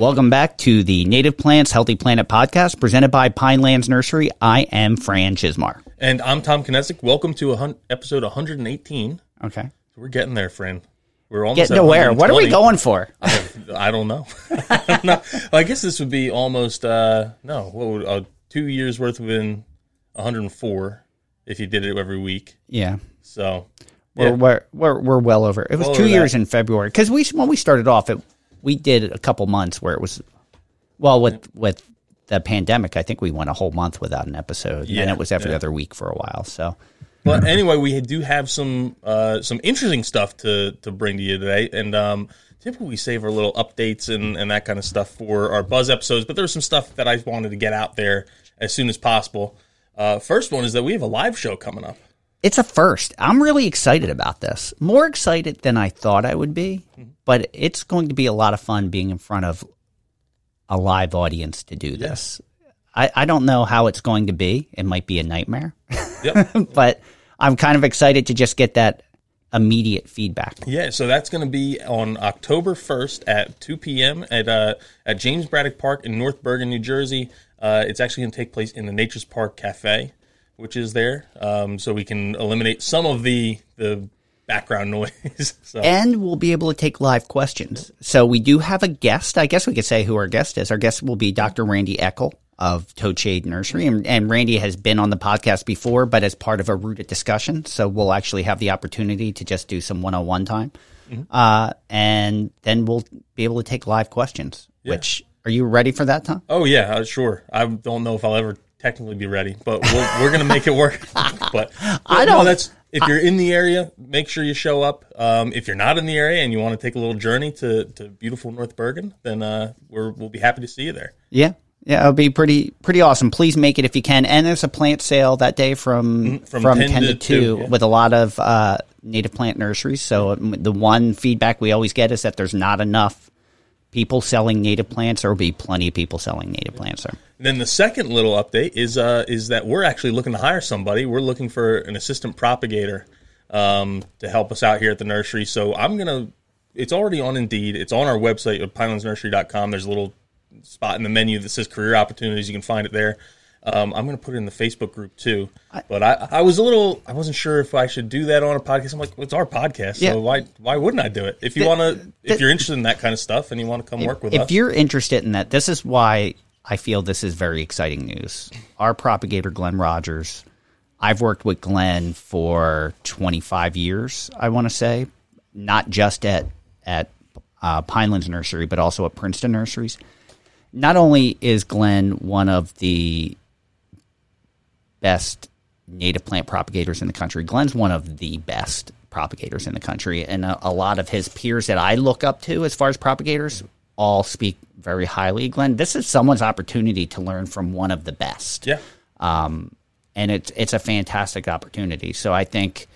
Welcome back to the Native Plants Healthy Planet podcast presented by Pinelands Nursery. I am Fran Chismar. And I'm Tom Kinesic. Welcome to a hun- episode 118. Okay. We're getting there, Fran. We're almost Getting at to where? What are we going for? I, I don't know. I don't know. Well, I guess this would be almost uh no, what would uh, two years worth within 104 if you did it every week. Yeah. So We're, yeah. we're, we're, we're well over. It was Well two years that. in February because we when we started off, it, we did a couple months where it was, well, with with the pandemic, I think we went a whole month without an episode, and it was every yeah. other week for a while. So But anyway, we do have some uh, some interesting stuff to to bring to you today, and um, typically we save our little updates and, and that kind of stuff for our buzz episodes. But there's some stuff that I wanted to get out there as soon as possible. Uh, first one is that we have a live show coming up. It's a first. I'm really excited about this. More excited than I thought I would be, but it's going to be a lot of fun being in front of a live audience to do this. I, I don't know how it's going to be. It might be a nightmare, Yep. but I'm kind of excited to just get that immediate feedback. yeah, so that's going to be on October 1st at 2 p.m. at uh, at James Braddock Park in North Bergen, New Jersey. Uh, it's actually going to take place in the Nature's Park Cafe, which is there, um, so we can eliminate some of the the background noise. so. And we'll be able to take live questions. So we do have a guest. I guess we could say who our guest is. Our guest will be Dr. Randi Eckel of Toad Shade Nursery. And, and Randi has been on the podcast before, but as part of a rooted discussion. So we'll actually have the opportunity to just do some one on one time. Uh, and then we'll be able to take live questions, which are you ready for that, Tom? Oh yeah, uh, sure. I don't know if I'll ever technically be ready, but we'll, we're going to make it work. but I no, don't- that's if you're in the area, make sure you show up. Um, if you're not in the area and you want to take a little journey to, to beautiful North Bergen, then uh, we're, we'll be happy to see you there. Yeah. Yeah, it'll be pretty pretty awesome. Please make it if you can. And there's a plant sale that day from from, from 10, 10 to, to 2, 2, yeah. with a lot of uh, native plant nurseries. So um, the one feedback we always get is that there's not enough people selling native plants. There will be plenty of people selling native plants there. And then the second little update is uh, is that we're actually looking to hire somebody. We're looking for an assistant propagator um, to help us out here at the nursery. So I'm gonna. It's already on Indeed. It's on our website at pinelandsnursery.com. There's a little spot in the menu that says career opportunities. You can find it there. Um, I'm going to put it in the Facebook group too. But I, I was a little, I wasn't sure if I should do that on a podcast. I'm like, well, it's our podcast, Yeah. so why why wouldn't I do it? If you want to, if you're interested in that kind of stuff and you want to come work with if us, if you're interested in that, this is why I feel this is very exciting news. Our propagator, Glenn Rogers, I've worked with Glenn for 25 years, I want to say, not just at, at uh, Pinelands Nursery, but also at Princeton Nurseries. Not only is Glenn one of the best native plant propagators in the country. Glenn's one of the best propagators in the country, and a, a lot of his peers that I look up to as far as propagators all speak very highly. Glenn, this is someone's opportunity to learn from one of the best, yeah, Um, and it's it's a fantastic opportunity. So I think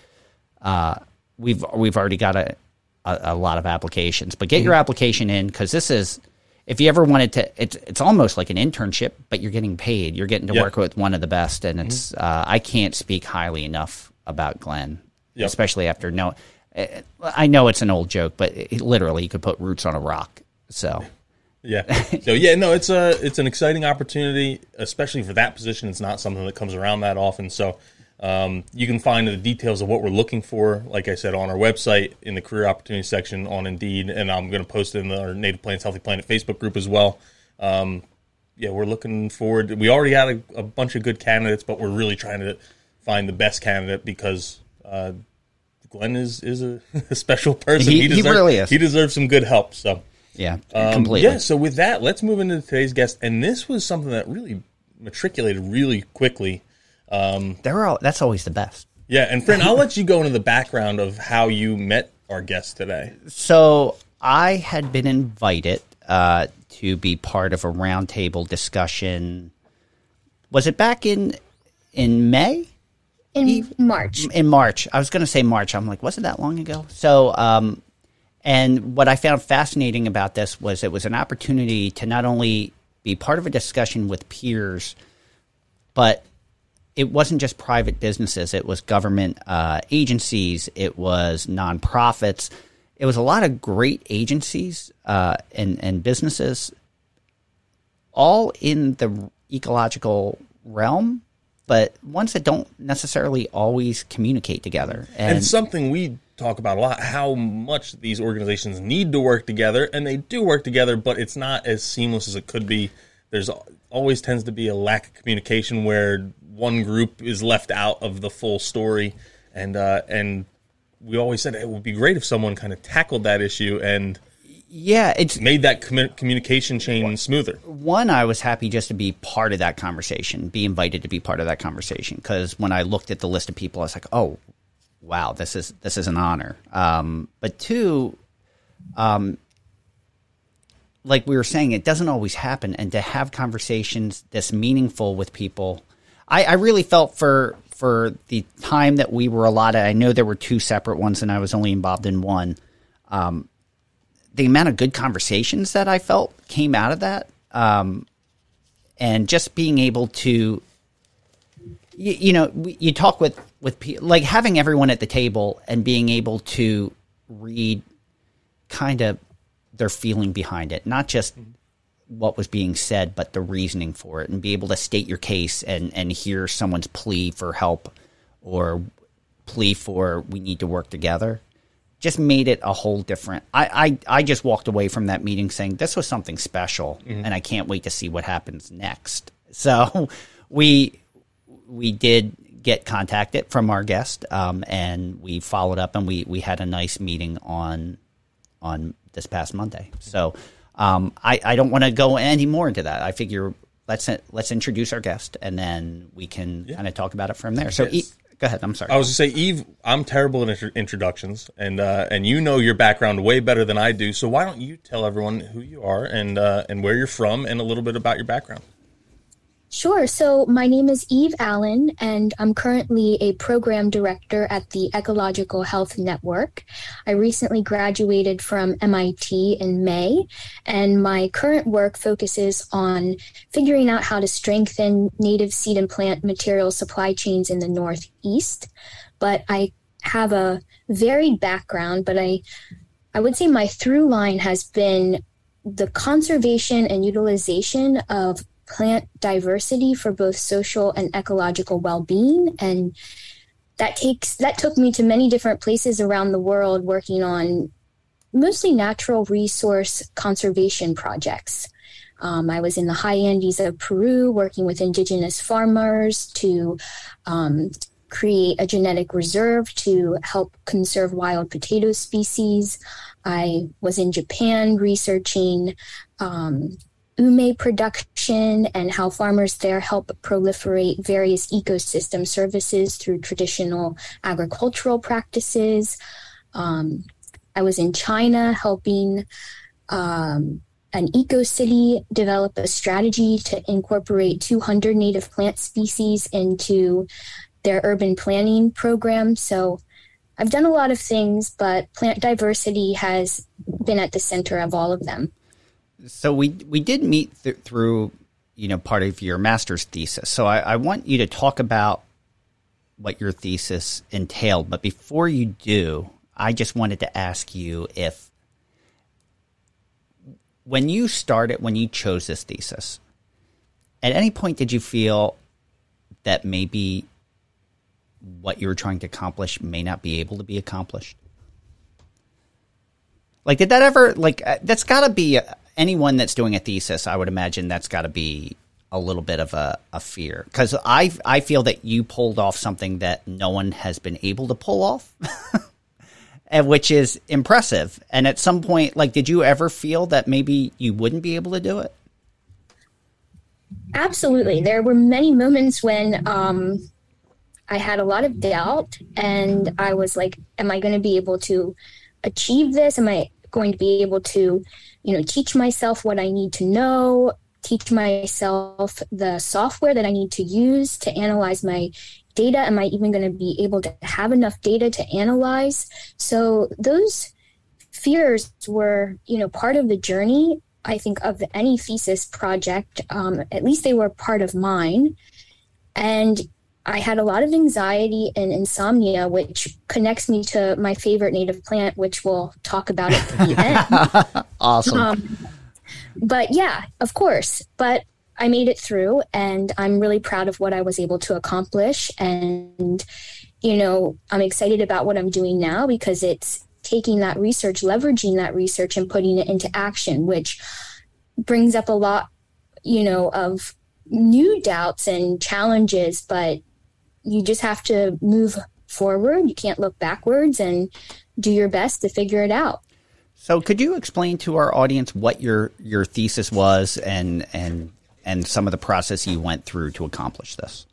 uh, we've we've already got a, a, a lot of applications, but get your application in because this is. If you ever wanted to, it's it's almost like an internship, but you're getting paid. You're getting to Yeah. work with one of the best, and it's uh, I can't speak highly enough about Glenn, Yep. especially after no. eh, I know it's an old joke, but it, literally, you could put roots on a rock. So Yeah. So yeah, no, it's a it's an exciting opportunity, especially for that position. It's not something that comes around that often. So um, you can find the details of what we're looking for, like I said, on our website in the career opportunity section on Indeed, and I'm going to post it in our Native Plants Healthy Planet Facebook group as well. Um, yeah, we're looking forward. We already had a, a bunch of good candidates, but we're really trying to find the best candidate because uh, Glenn is is a, a special person. He- he deserves, really is. He deserves some good help. So. yeah, Um, completely. Yeah, so with that, let's move into today's guest. And this was something that really matriculated really quickly. They're all, that's always the best. Yeah, and Fran, I'll let you go into the background of how you met our guest today. So I had been invited uh, to be part of a roundtable discussion. Was it back in in May. In Eve? March. In March. I was going to say March. I'm like, was it that long ago? So, um, and what I found fascinating about this was it was an opportunity to not only be part of a discussion with peers, but it wasn't just private businesses, it was government uh, agencies, it was nonprofits. It was a lot of great agencies uh, and, and businesses, all in the ecological realm, but ones that don't necessarily always communicate together. And, and something we talk about a lot how much these organizations need to work together, and they do work together, but it's not as seamless as it could be. There's always tends to be a lack of communication where one group is left out of the full story, and uh, and we always said it would be great if someone kind of tackled that issue and yeah, it's made that com- communication chain smoother. One, I was happy just to be part of that conversation, be invited to be part of that conversation. Because when I looked at the list of people, I was like, oh, wow, this is this is an honor. Um, but two, um, like we were saying, it doesn't always happen, and to have conversations this meaningful with people, I, I really felt for for the time that we were allotted. I know there were two separate ones, and I was only involved in one. Um, the amount of good conversations that I felt came out of that, um, and just being able to you, you know, you talk with with people, like having everyone at the table and being able to read kind of their feeling behind it, not just what was being said, but the reasoning for it, and be able to state your case and and hear someone's plea for help or plea for we need to work together just made it a whole different I, I, I just walked away from that meeting saying this was something special mm-hmm. and I can't wait to see what happens next. So we we did get contacted from our guest, um, and we followed up, and we we had a nice meeting on on this past Monday. So um, I I don't want to go any more into that. I figure let's let's introduce our guest, and then we can yeah. kind of talk about it from there. So. Yes. E- go ahead. I'm sorry. I was to say, Eve, I'm terrible at intro- introductions, and uh, and you know your background way better than I do. So why don't you tell everyone who you are and uh, and where you're from, and a little bit about your background? Sure. So my name is Eve Allen, and I'm currently a program director at the Ecological Health Network. I recently graduated from MIT in May, and my current work focuses on figuring out how to strengthen native seed and plant material supply chains in the Northeast. But I have a varied background, but I I would say my through line has been the conservation and utilization of plant diversity for both social and ecological well-being and that takes that took me to many different places around the world working on mostly natural resource conservation projects um, I was in the high Andes of Peru working with indigenous farmers to um, create a genetic reserve to help conserve wild potato species. I was in Japan researching um, ume production and how farmers there help proliferate various ecosystem services through traditional agricultural practices. Um, I was in China helping um, an eco city develop a strategy to incorporate 200 native plant species into their urban planning program. So I've done a lot of things, but plant diversity has been at the center of all of them so we we did meet th- through you know part of your master's thesis. So I, I want you to talk about what your thesis entailed. But before you do, I just wanted to ask you if when you started, when you chose this thesis, at any point did you feel that maybe what you were trying to accomplish may not be able to be accomplished? Like, did that ever, like, uh, that's got to be anyone that's doing a thesis, I would imagine that's got to be a little bit of a, a fear because I I feel that you pulled off something that no one has been able to pull off, and which is impressive. And at some point, like, did you ever feel that maybe you wouldn't be able to do it? Absolutely, there were many moments when um, I had a lot of doubt, and I was like, "Am I going to be able to achieve this? Am I going to be able to?" you know, teach myself what I need to know teach myself the software that I need to use to analyze my data. Am I even going to be able to have enough data to analyze? So those fears were, you know, part of the journey. I think of any thesis project. Um, at least they were part of mine, and I had a lot of anxiety and insomnia, which connects me to my favorite native plant, which we'll talk about at the end. awesome. Um, but yeah, of course. But I made it through, and I'm really proud of what I was able to accomplish. And, you know, I'm excited about what I'm doing now because it's taking that research, leveraging that research, and putting it into action, which brings up a lot, you know, of new doubts and challenges, but you just have to move forward. You can't look backwards and do your best to figure it out. So, could you explain to our audience what your your thesis was and and and some of the process you went through to accomplish this?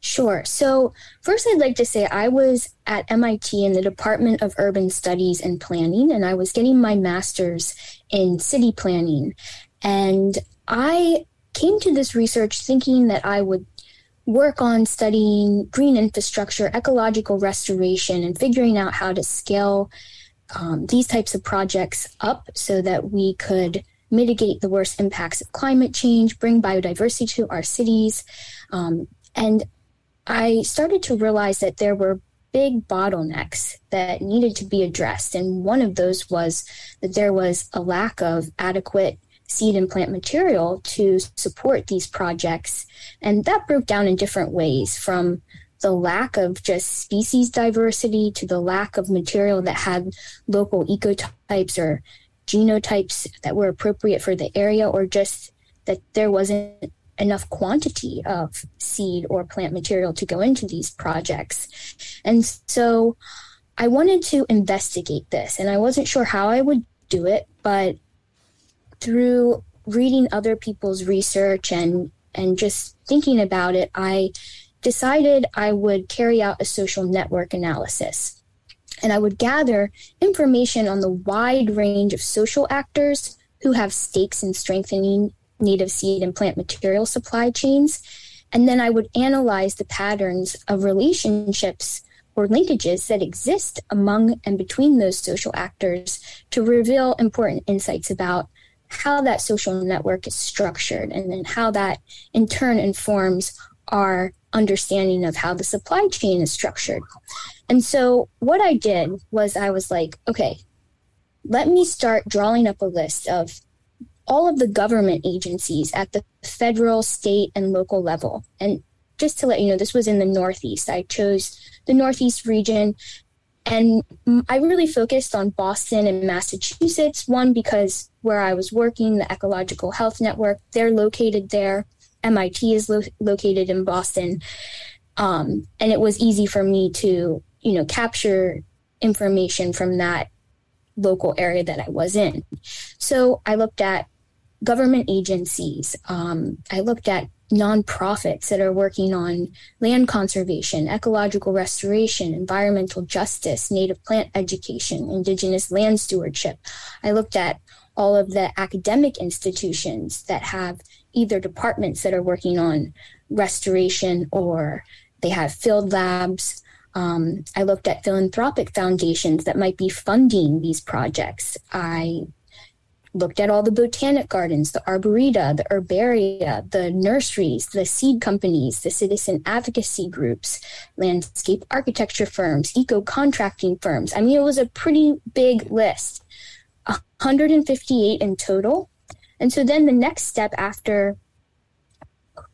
Sure. So, first, I'd like to say I was at MIT in the Department of Urban Studies and Planning, and I was getting my master's in city planning. And I came to this research thinking that I would work on studying green infrastructure, ecological restoration, and figuring out how to scale um, these types of projects up so that we could mitigate the worst impacts of climate change, bring biodiversity to our cities. Um, and I started to realize that there were big bottlenecks that needed to be addressed. And one of those was that there was a lack of adequate seed and plant material to support these projects. And that broke down in different ways from the lack of just species diversity to the lack of material that had local ecotypes or genotypes that were appropriate for the area, or just that there wasn't enough quantity of seed or plant material to go into these projects. And so I wanted to investigate this, and I wasn't sure how I would do it, but through reading other people's research and and just thinking about it, I decided I would carry out a social network analysis. And I would gather information on the wide range of social actors who have stakes in strengthening native seed and plant material supply chains. And then I would analyze the patterns of relationships or linkages that exist among and between those social actors to reveal important insights about how that social network is structured and then how that in turn informs our understanding of how the supply chain is structured. And so what I did was I was like, okay, let me start drawing up a list of all of the government agencies at the federal, state, and local level. And just to let you know, this was in the Northeast. I chose the Northeast region and I really focused on Boston and Massachusetts. One, because where I was working, the Ecological Health Network, they're located there. MIT is lo- located in Boston. Um, and it was easy for me to, you know, capture information from that local area that I was in. So I looked at government agencies. Um, I looked at nonprofits that are working on land conservation, ecological restoration, environmental justice, native plant education, indigenous land stewardship. I looked at all of the academic institutions that have either departments that are working on restoration or they have field labs. Um, I looked at philanthropic foundations that might be funding these projects. I looked at all the botanic gardens, the arboreta, the herbaria, the nurseries, the seed companies, the citizen advocacy groups, landscape architecture firms, eco contracting firms. I mean, it was a pretty big list, 158 in total. And so then the next step after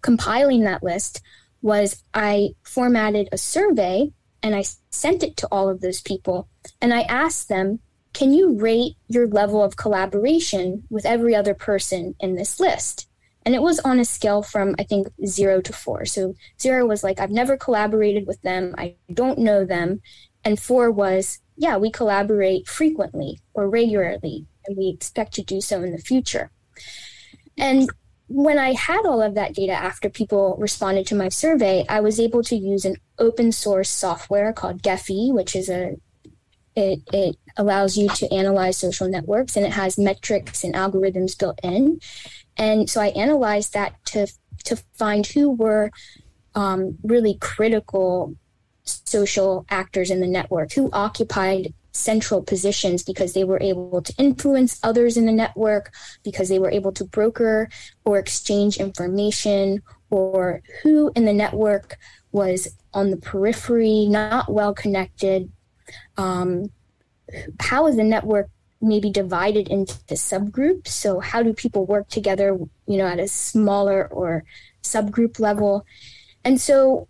compiling that list was I formatted a survey and I sent it to all of those people and I asked them can you rate your level of collaboration with every other person in this list? And it was on a scale from, I think, zero to four. So zero was like, I've never collaborated with them, I don't know them. And four was, yeah, we collaborate frequently or regularly, and we expect to do so in the future. And when I had all of that data after people responded to my survey, I was able to use an open source software called Gephi, which is a it, it allows you to analyze social networks and it has metrics and algorithms built in. And so I analyzed that to to find who were um, really critical social actors in the network who occupied central positions because they were able to influence others in the network, because they were able to broker or exchange information, or who in the network was on the periphery, not well connected. Um, how is the network maybe divided into subgroups? So, how do people work together, you know, at a smaller or subgroup level? And so,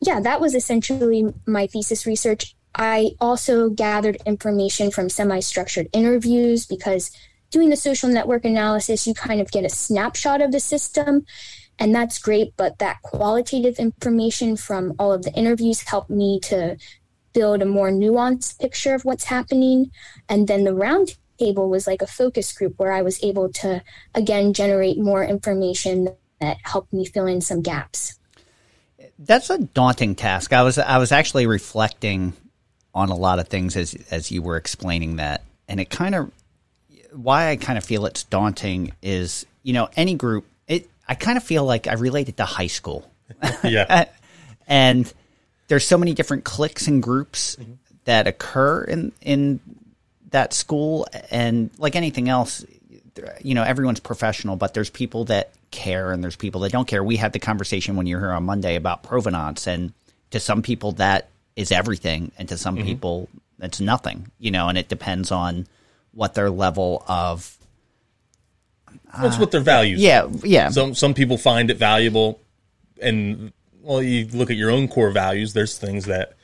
yeah, that was essentially my thesis research. I also gathered information from semi structured interviews because doing the social network analysis, you kind of get a snapshot of the system. And that's great, but that qualitative information from all of the interviews helped me to build a more nuanced picture of what's happening. And then the roundtable was like a focus group where I was able to, again, generate more information that helped me fill in some gaps. That's a daunting task. I was I was actually reflecting on a lot of things as as you were explaining that, and it kind of why I kind of feel it's daunting is you know any group. It I kind of feel like I relate it to high school. yeah, and there's so many different cliques and groups mm-hmm. that occur in in that school, and like anything else, you know everyone's professional, but there's people that care and there's people that don't care. We had the conversation when you were here on Monday about provenance, and to some people that is everything, and to some mm-hmm. people it's nothing. You know, and it depends on what their level of. That's what their values. Yeah, are. yeah. Some some people find it valuable, and well, you look at your own core values. There's things that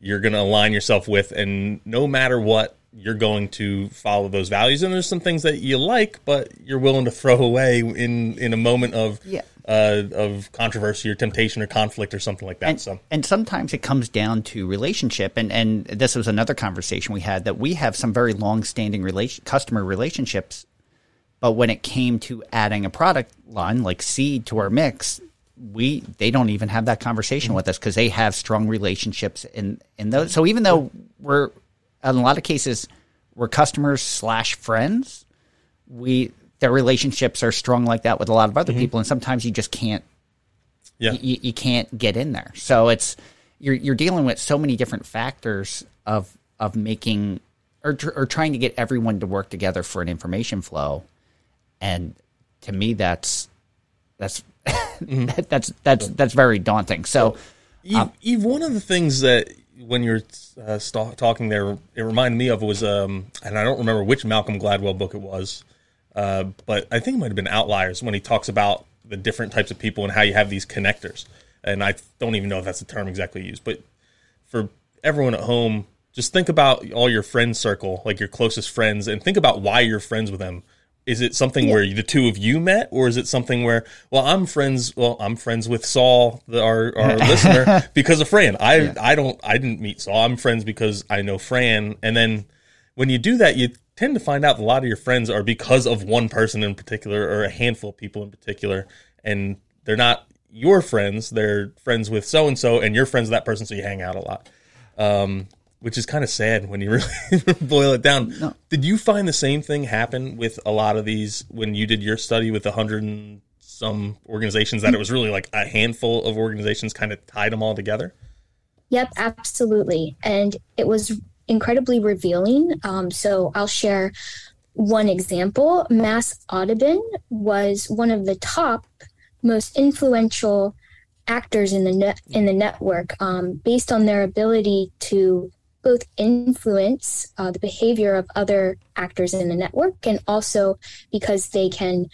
you're going to align yourself with, and no matter what, you're going to follow those values. And there's some things that you like, but you're willing to throw away in in a moment of yeah uh, of controversy or temptation or conflict or something like that. And, so, and sometimes it comes down to relationship. And and this was another conversation we had that we have some very long standing relation customer relationships, but when it came to adding a product line like seed to our mix, we they don't even have that conversation with us because they have strong relationships in in those. So even though we're in a lot of cases we're customers slash friends, we their relationships are strong like that with a lot of other mm-hmm. people, and sometimes you just can't. Yeah. You, you can't get in there. So it's you're you're dealing with so many different factors of of making or or trying to get everyone to work together for an information flow, and to me that's that's mm-hmm. that's that's that's very daunting. So, Eve, um, Eve, one of the things that when you're uh, st- talking there, it reminded me of was, um, and I don't remember which Malcolm Gladwell book it was, uh, but I think it might have been Outliers when he talks about the different types of people and how you have these connectors. And I don't even know if that's the term exactly used, but for everyone at home, just think about all your friend circle, like your closest friends, and think about why you're friends with them. Is it something yeah. where the two of you met, or is it something where, well, I'm friends, well, I'm friends with Saul, the, our our listener, because of Fran. I yeah. I don't I didn't meet Saul. I'm friends because I know Fran, and then when you do that, you tend to find out a lot of your friends are because of one person in particular or a handful of people in particular, and they're not your friends. They're friends with so and so, and you're friends with that person, so you hang out a lot. Um, which is kind of sad when you really boil it down. No. Did you find the same thing happen with a lot of these when you did your study with a hundred and some organizations that it was really like a handful of organizations kind of tied them all together? Yep, absolutely. And it was incredibly revealing. Um, so I'll share one example. Mass Audubon was one of the top, most influential actors in the in the network, um, based on their ability to both influence uh, the behavior of other actors in the network and also because they can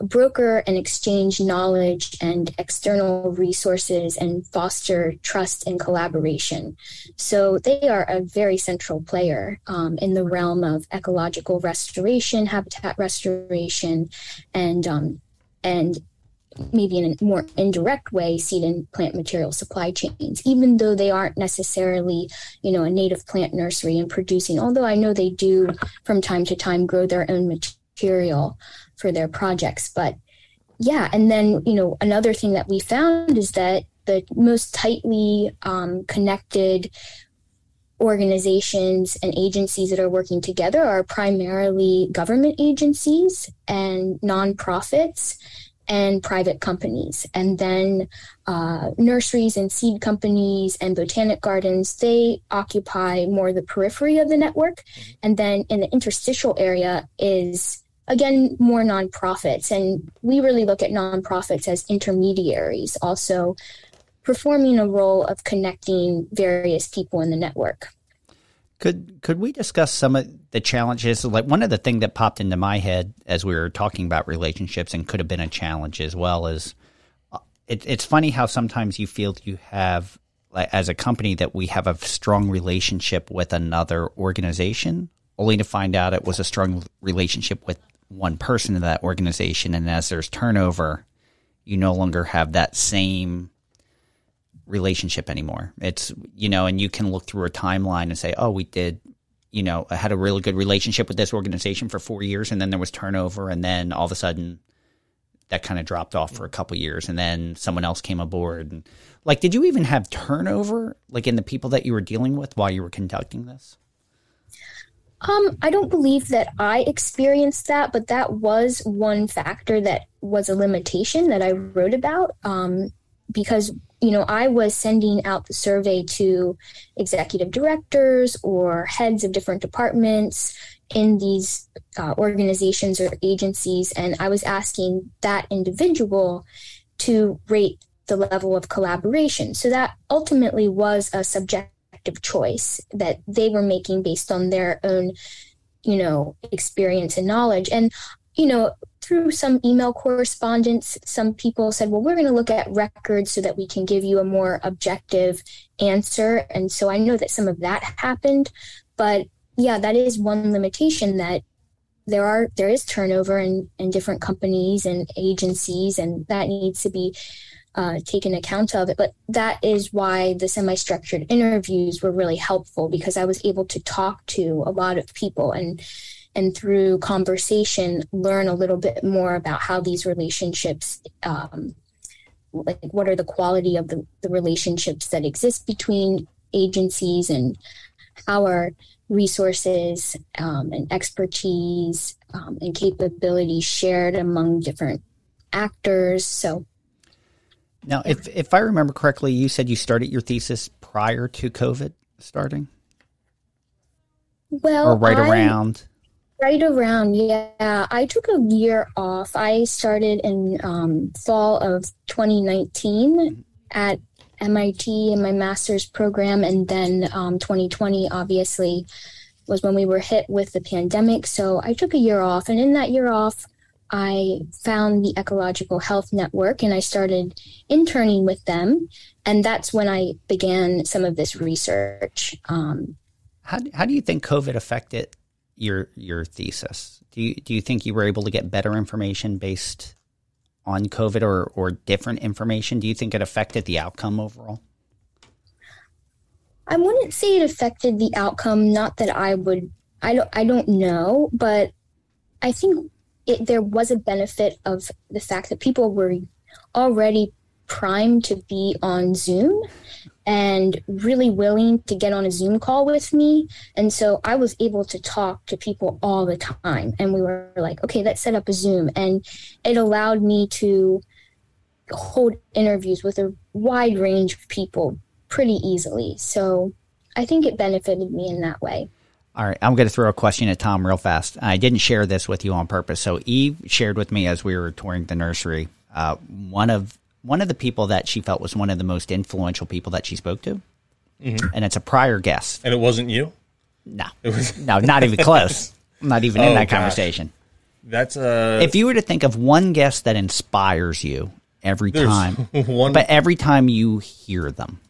broker and exchange knowledge and external resources and foster trust and collaboration. So they are a very central player um, in the realm of ecological restoration, habitat restoration, and um, and maybe in a more indirect way seed and plant material supply chains even though they aren't necessarily you know a native plant nursery and producing although i know they do from time to time grow their own material for their projects but yeah and then you know another thing that we found is that the most tightly um, connected organizations and agencies that are working together are primarily government agencies and nonprofits and private companies. And then uh, nurseries and seed companies and botanic gardens, they occupy more the periphery of the network. And then in the interstitial area is again more nonprofits and we really look at nonprofits as intermediaries also performing a role of connecting various people in the network could could we discuss some of the challenges? Like one of the things that popped into my head as we were talking about relationships and could have been a challenge as well is uh, it, it's funny how sometimes you feel you have as a company that we have a strong relationship with another organization, only to find out it was a strong relationship with one person in that organization, and as there's turnover, you no longer have that same relationship anymore. It's, you know, and you can look through a timeline and say, oh, we did, you know, I had a really good relationship with this organization for four years and then there was turnover and then all of a sudden that kind of dropped off for a couple years and then someone else came aboard. And like, did you even have turnover like in the people that you were dealing with while you were conducting this? Um, I don't believe that I experienced that, but that was one factor that was a limitation that I wrote about. Um, because you know, I was sending out the survey to executive directors or heads of different departments in these uh, organizations or agencies, and I was asking that individual to rate the level of collaboration. So that ultimately was a subjective choice that they were making based on their own, you know, experience and knowledge. And, you know, through some email correspondence, some people said, well, we're going to look at records so that we can give you a more objective answer. And so I know that some of that happened. But yeah, that is one limitation that there are there is turnover in, in different companies and agencies and that needs to be uh, taken account of it but that is why the semi-structured interviews were really helpful because i was able to talk to a lot of people and and through conversation learn a little bit more about how these relationships um, like what are the quality of the, the relationships that exist between agencies and how are resources um, and expertise um, and capabilities shared among different actors. So now if if i remember correctly you said you started your thesis prior to covid starting well or right I, around Right around, yeah. I took a year off. I started in um, fall of 2019 at MIT in my master's program, and then um, 2020 obviously was when we were hit with the pandemic. So I took a year off, and in that year off, I found the Ecological Health Network and I started interning with them. And that's when I began some of this research. Um, how, how do you think COVID affected your your thesis? Do you do you think you were able to get better information based on COVID or or different information? Do you think it affected the outcome overall? I wouldn't say it affected the outcome. Not that I would. I don't. I don't know, but I think it, there was a benefit of the fact that people were already primed to be on Zoom and really willing to get on a Zoom call with me. And so I was able to talk to people all the time. And we were like, okay, let's set up a Zoom. And it allowed me to hold interviews with a wide range of people pretty easily. So I think it benefited me in that way. All right, I'm going to throw a question at Tom real fast. I didn't share this with you on purpose. So Eve shared with me as we were touring the nursery uh, one of one of the people that she felt was one of the most influential people that she spoke to, mm-hmm. and it's a prior guest. And it wasn't you. No, it was no, not even close. not even oh, in that gosh. conversation. That's a. Uh, if you were to think of one guest that inspires you every time, one, but every time you hear them.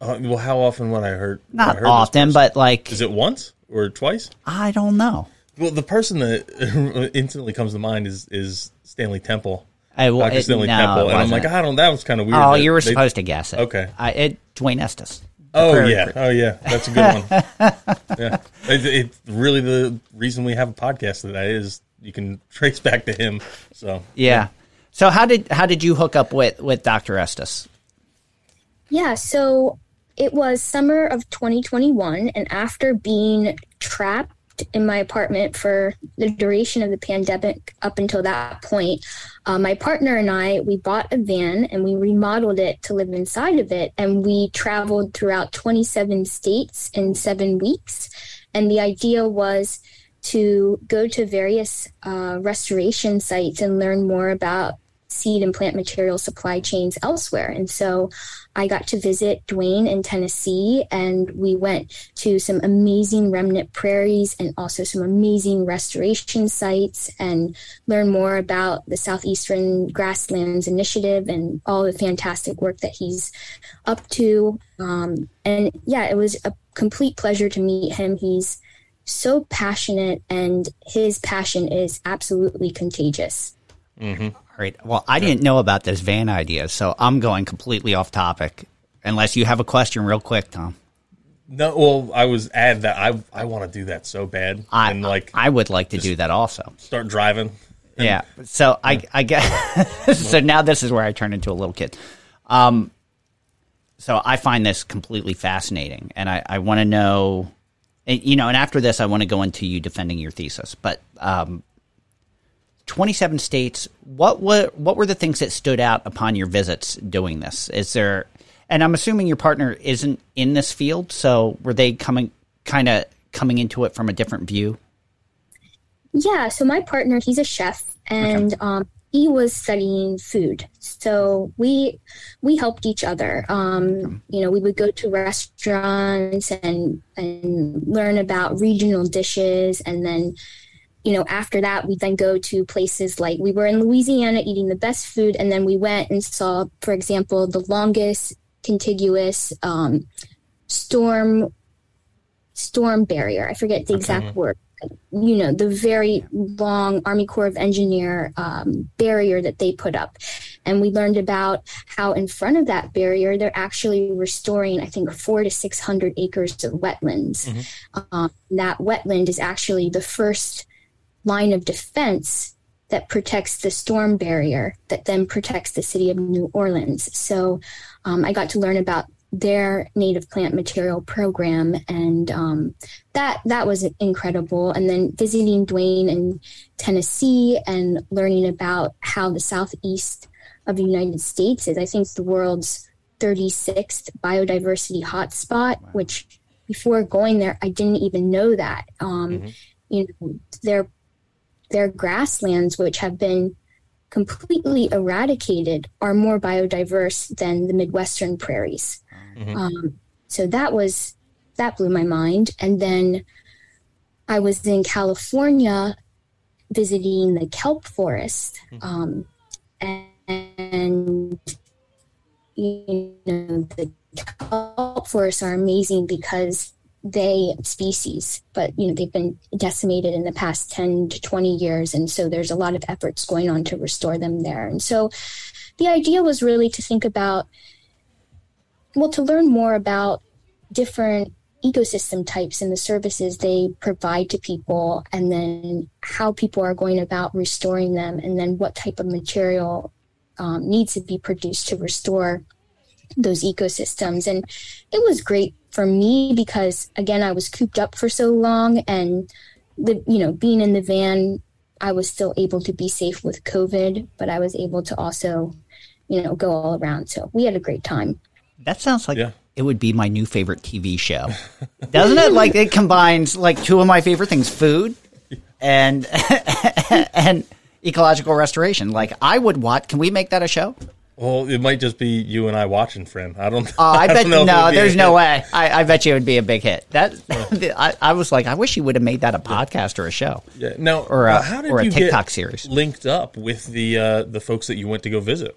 Uh, well, how often would I heard? Not I heard often, but like, is it once or twice? I don't know. Well, the person that instantly comes to mind is is Stanley Temple. I, well, Dr. Stanley no, Temple, and I'm like, I don't. That was kind of weird. Oh, you were they, supposed to guess it. Okay, I, it Dwayne Estes. Oh yeah, oh yeah, that's a good one. yeah, it, it, really the reason we have a podcast today is you can trace back to him. So yeah. yeah. So how did how did you hook up with with Dr. Estes? Yeah, so it was summer of 2021, and after being trapped in my apartment for the duration of the pandemic up until that point, uh, my partner and I, we bought a van and we remodeled it to live inside of it. And we traveled throughout 27 states in seven weeks. And the idea was to go to various uh, restoration sites and learn more about seed and plant material supply chains elsewhere. And so I got to visit Dwayne in Tennessee, and we went to some amazing remnant prairies and also some amazing restoration sites and learn more about the Southeastern Grasslands Initiative and all the fantastic work that he's up to. Um, and yeah, it was a complete pleasure to meet him. He's so passionate, and his passion is absolutely contagious. Mm-hmm. Right. Well, I didn't know about this van idea, so I'm going completely off topic. Unless you have a question, real quick, Tom. No, well, I was add that I I want to do that so bad, I, and like I would like to do that also. Start driving. And, yeah. So I I guess so now this is where I turn into a little kid. Um. So I find this completely fascinating, and I I want to know, you know, and after this I want to go into you defending your thesis, but um, 27 states. What were what were the things that stood out upon your visits doing this? Is there and I'm assuming your partner isn't in this field, so were they coming kind of coming into it from a different view? Yeah, so my partner, he's a chef and okay. um, he was studying food. So we we helped each other. Um, you know, we would go to restaurants and and learn about regional dishes and then you know, after that, we then go to places like we were in Louisiana eating the best food, and then we went and saw, for example, the longest contiguous um, storm storm barrier. I forget the exact word. You know, the very long Army Corps of Engineer um, barrier that they put up. And we learned about how in front of that barrier, they're actually restoring, I think, four to 600 acres of wetlands. Mm-hmm. Um, that wetland is actually the first line of defense that protects the storm barrier that then protects the city of New Orleans. So um, I got to learn about their native plant material program and um, that that was incredible and then visiting Dwayne in Tennessee and learning about how the southeast of the United States is I think the world's 36th biodiversity hotspot which before going there I didn't even know that um, mm-hmm. you know their their grasslands, which have been completely eradicated, are more biodiverse than the Midwestern prairies. Mm-hmm. Um, so that was that blew my mind. And then I was in California visiting the kelp forest, mm-hmm. um, and, and you know the kelp forests are amazing because they species, but you know they've been decimated in the past 10 to 20 years and so there's a lot of efforts going on to restore them there. And so the idea was really to think about well to learn more about different ecosystem types and the services they provide to people and then how people are going about restoring them and then what type of material um, needs to be produced to restore those ecosystems and it was great for me because again I was cooped up for so long and the you know being in the van I was still able to be safe with COVID, but I was able to also, you know, go all around. So we had a great time. That sounds like yeah. it would be my new favorite TV show. Doesn't it? Like it combines like two of my favorite things, food and and ecological restoration. Like I would watch can we make that a show? Well, it might just be you and I watching Fran. I don't. Uh, I, I bet no. There's no way. I, I, bet you it would be a big hit. That I, I, was like, I wish you would have made that a podcast or a show. Yeah. Now, or a, uh, how did or a you TikTok series linked up with the uh, the folks that you went to go visit?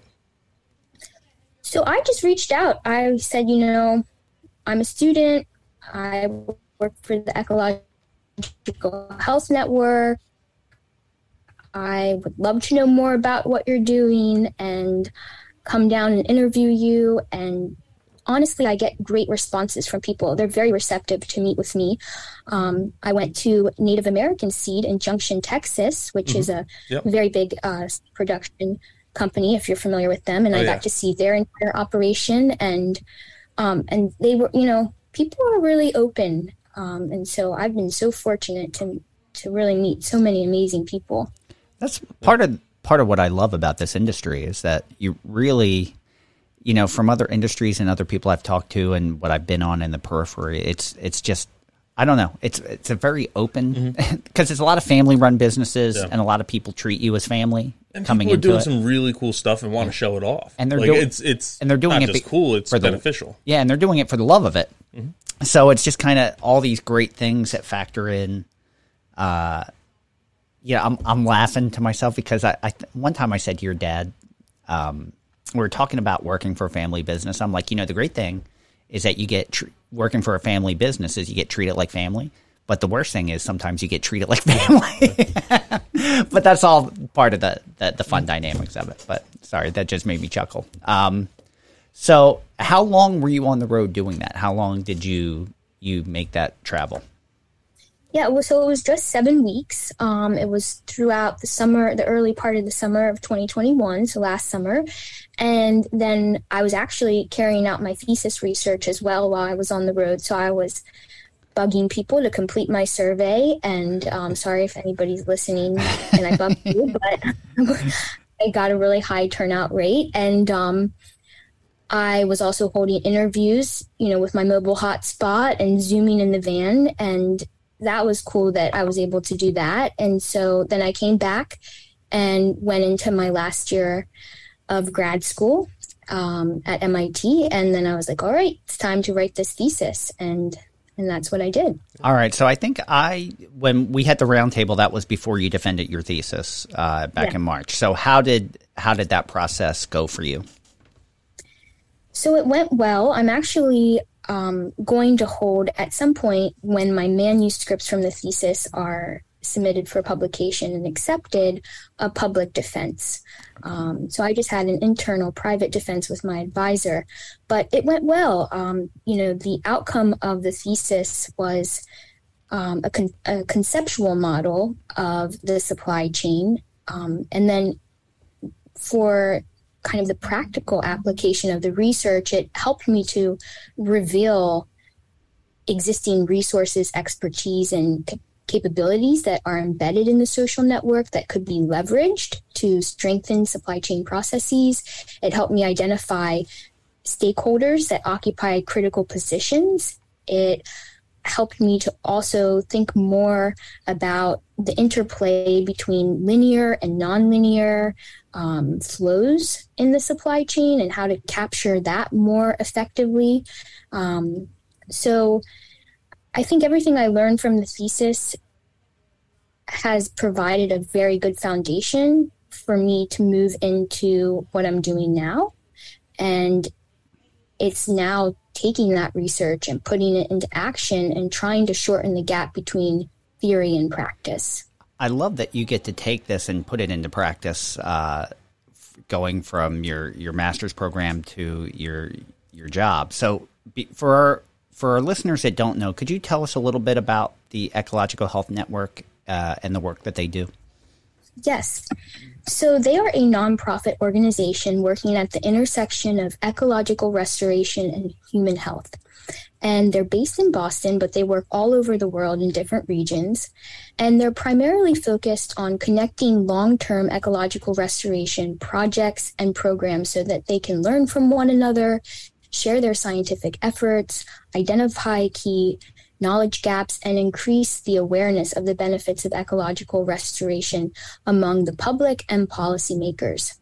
So I just reached out. I said, you know, I'm a student. I work for the Ecological Health Network. I would love to know more about what you're doing and come down and interview you. And honestly, I get great responses from people. They're very receptive to meet with me. Um, I went to Native American Seed in Junction, Texas, which mm-hmm. is a yep. very big uh, production company, if you're familiar with them. And oh, I got to see their entire operation and Um, and they were, you know, people are really open. Um, and so I've been so fortunate to to really meet so many amazing people. That's part of part of what I love about this industry is that you really, you know, from other industries and other people I've talked to and what I've been on in the periphery, it's it's just I don't know. It's it's a very open because mm-hmm. it's a lot of family run businesses yeah. and a lot of people treat you as family. And coming people are doing it. some really cool stuff and want to show it off. And they're like, doing it's it's and they're doing it it be, cool. It's for the, beneficial. Yeah, and they're doing it for the love of it. Mm-hmm. So it's just kind of all these great things that factor in. Uh, yeah, I'm I'm laughing to myself because I, I one time I said to your dad, um, we were talking about working for a family business. I'm like, you know, the great thing is that you get tr- working for a family business is you get treated like family but the worst thing is sometimes you get treated like family. but that's all part of the, the, the fun dynamics of it. But sorry, that just made me chuckle. Um, so how long were you on the road doing that? How long did you you make that travel? Yeah, well, so it was just seven weeks. Um, it was throughout the summer, the early part of the summer of 2021, so last summer. And then I was actually carrying out my thesis research as well while I was on the road. So I was bugging people to complete my survey. And um, sorry if anybody's listening and I bugged you, but I got a really high turnout rate. And um, I was also holding interviews, you know, with my mobile hotspot and zooming in the van. And that was cool that I was able to do that. And so then I came back and went into my last year of grad school um, at MIT. And then I was like, all right, it's time to write this thesis. And and that's what I did. All right. So I think I, when we had the roundtable, that was before you defended your thesis uh, back yeah. in March. So how did how did that process go for you? So it went well. I'm actually um, going to hold at some point when my manuscripts from the thesis are submitted for publication and accepted a public defense. Um, so I just had an internal private defense with my advisor, but it went well. Um, you know, the outcome of the thesis was um, a, con- a, conceptual model of the supply chain. Um, and then for kind of the practical application of the research, it helped me to reveal existing resources, expertise, and capabilities that are embedded in the social network that could be leveraged to strengthen supply chain processes. It helped me identify stakeholders that occupy critical positions. It helped me to also think more about the interplay between linear and nonlinear um, flows in the supply chain and how to capture that more effectively. Um, so, I think everything I learned from the thesis has provided a very good foundation for me to move into what I'm doing now. And it's now taking that research and putting it into action and trying to shorten the gap between theory and practice. I love that you get to take this and put it into practice, uh, going from your, your master's program to your your job. So, be, for our for our listeners that don't know, could you tell us a little bit about the Ecological Health Network uh, and the work that they do? Yes. So they are a nonprofit organization working at the intersection of ecological restoration and human health. And they're based in Boston, but they work all over the world in different regions. And they're primarily focused on connecting long term ecological restoration projects and programs so that they can learn from one another, share their scientific efforts, identify key knowledge gaps, and increase the awareness of the benefits of ecological restoration among the public and policymakers.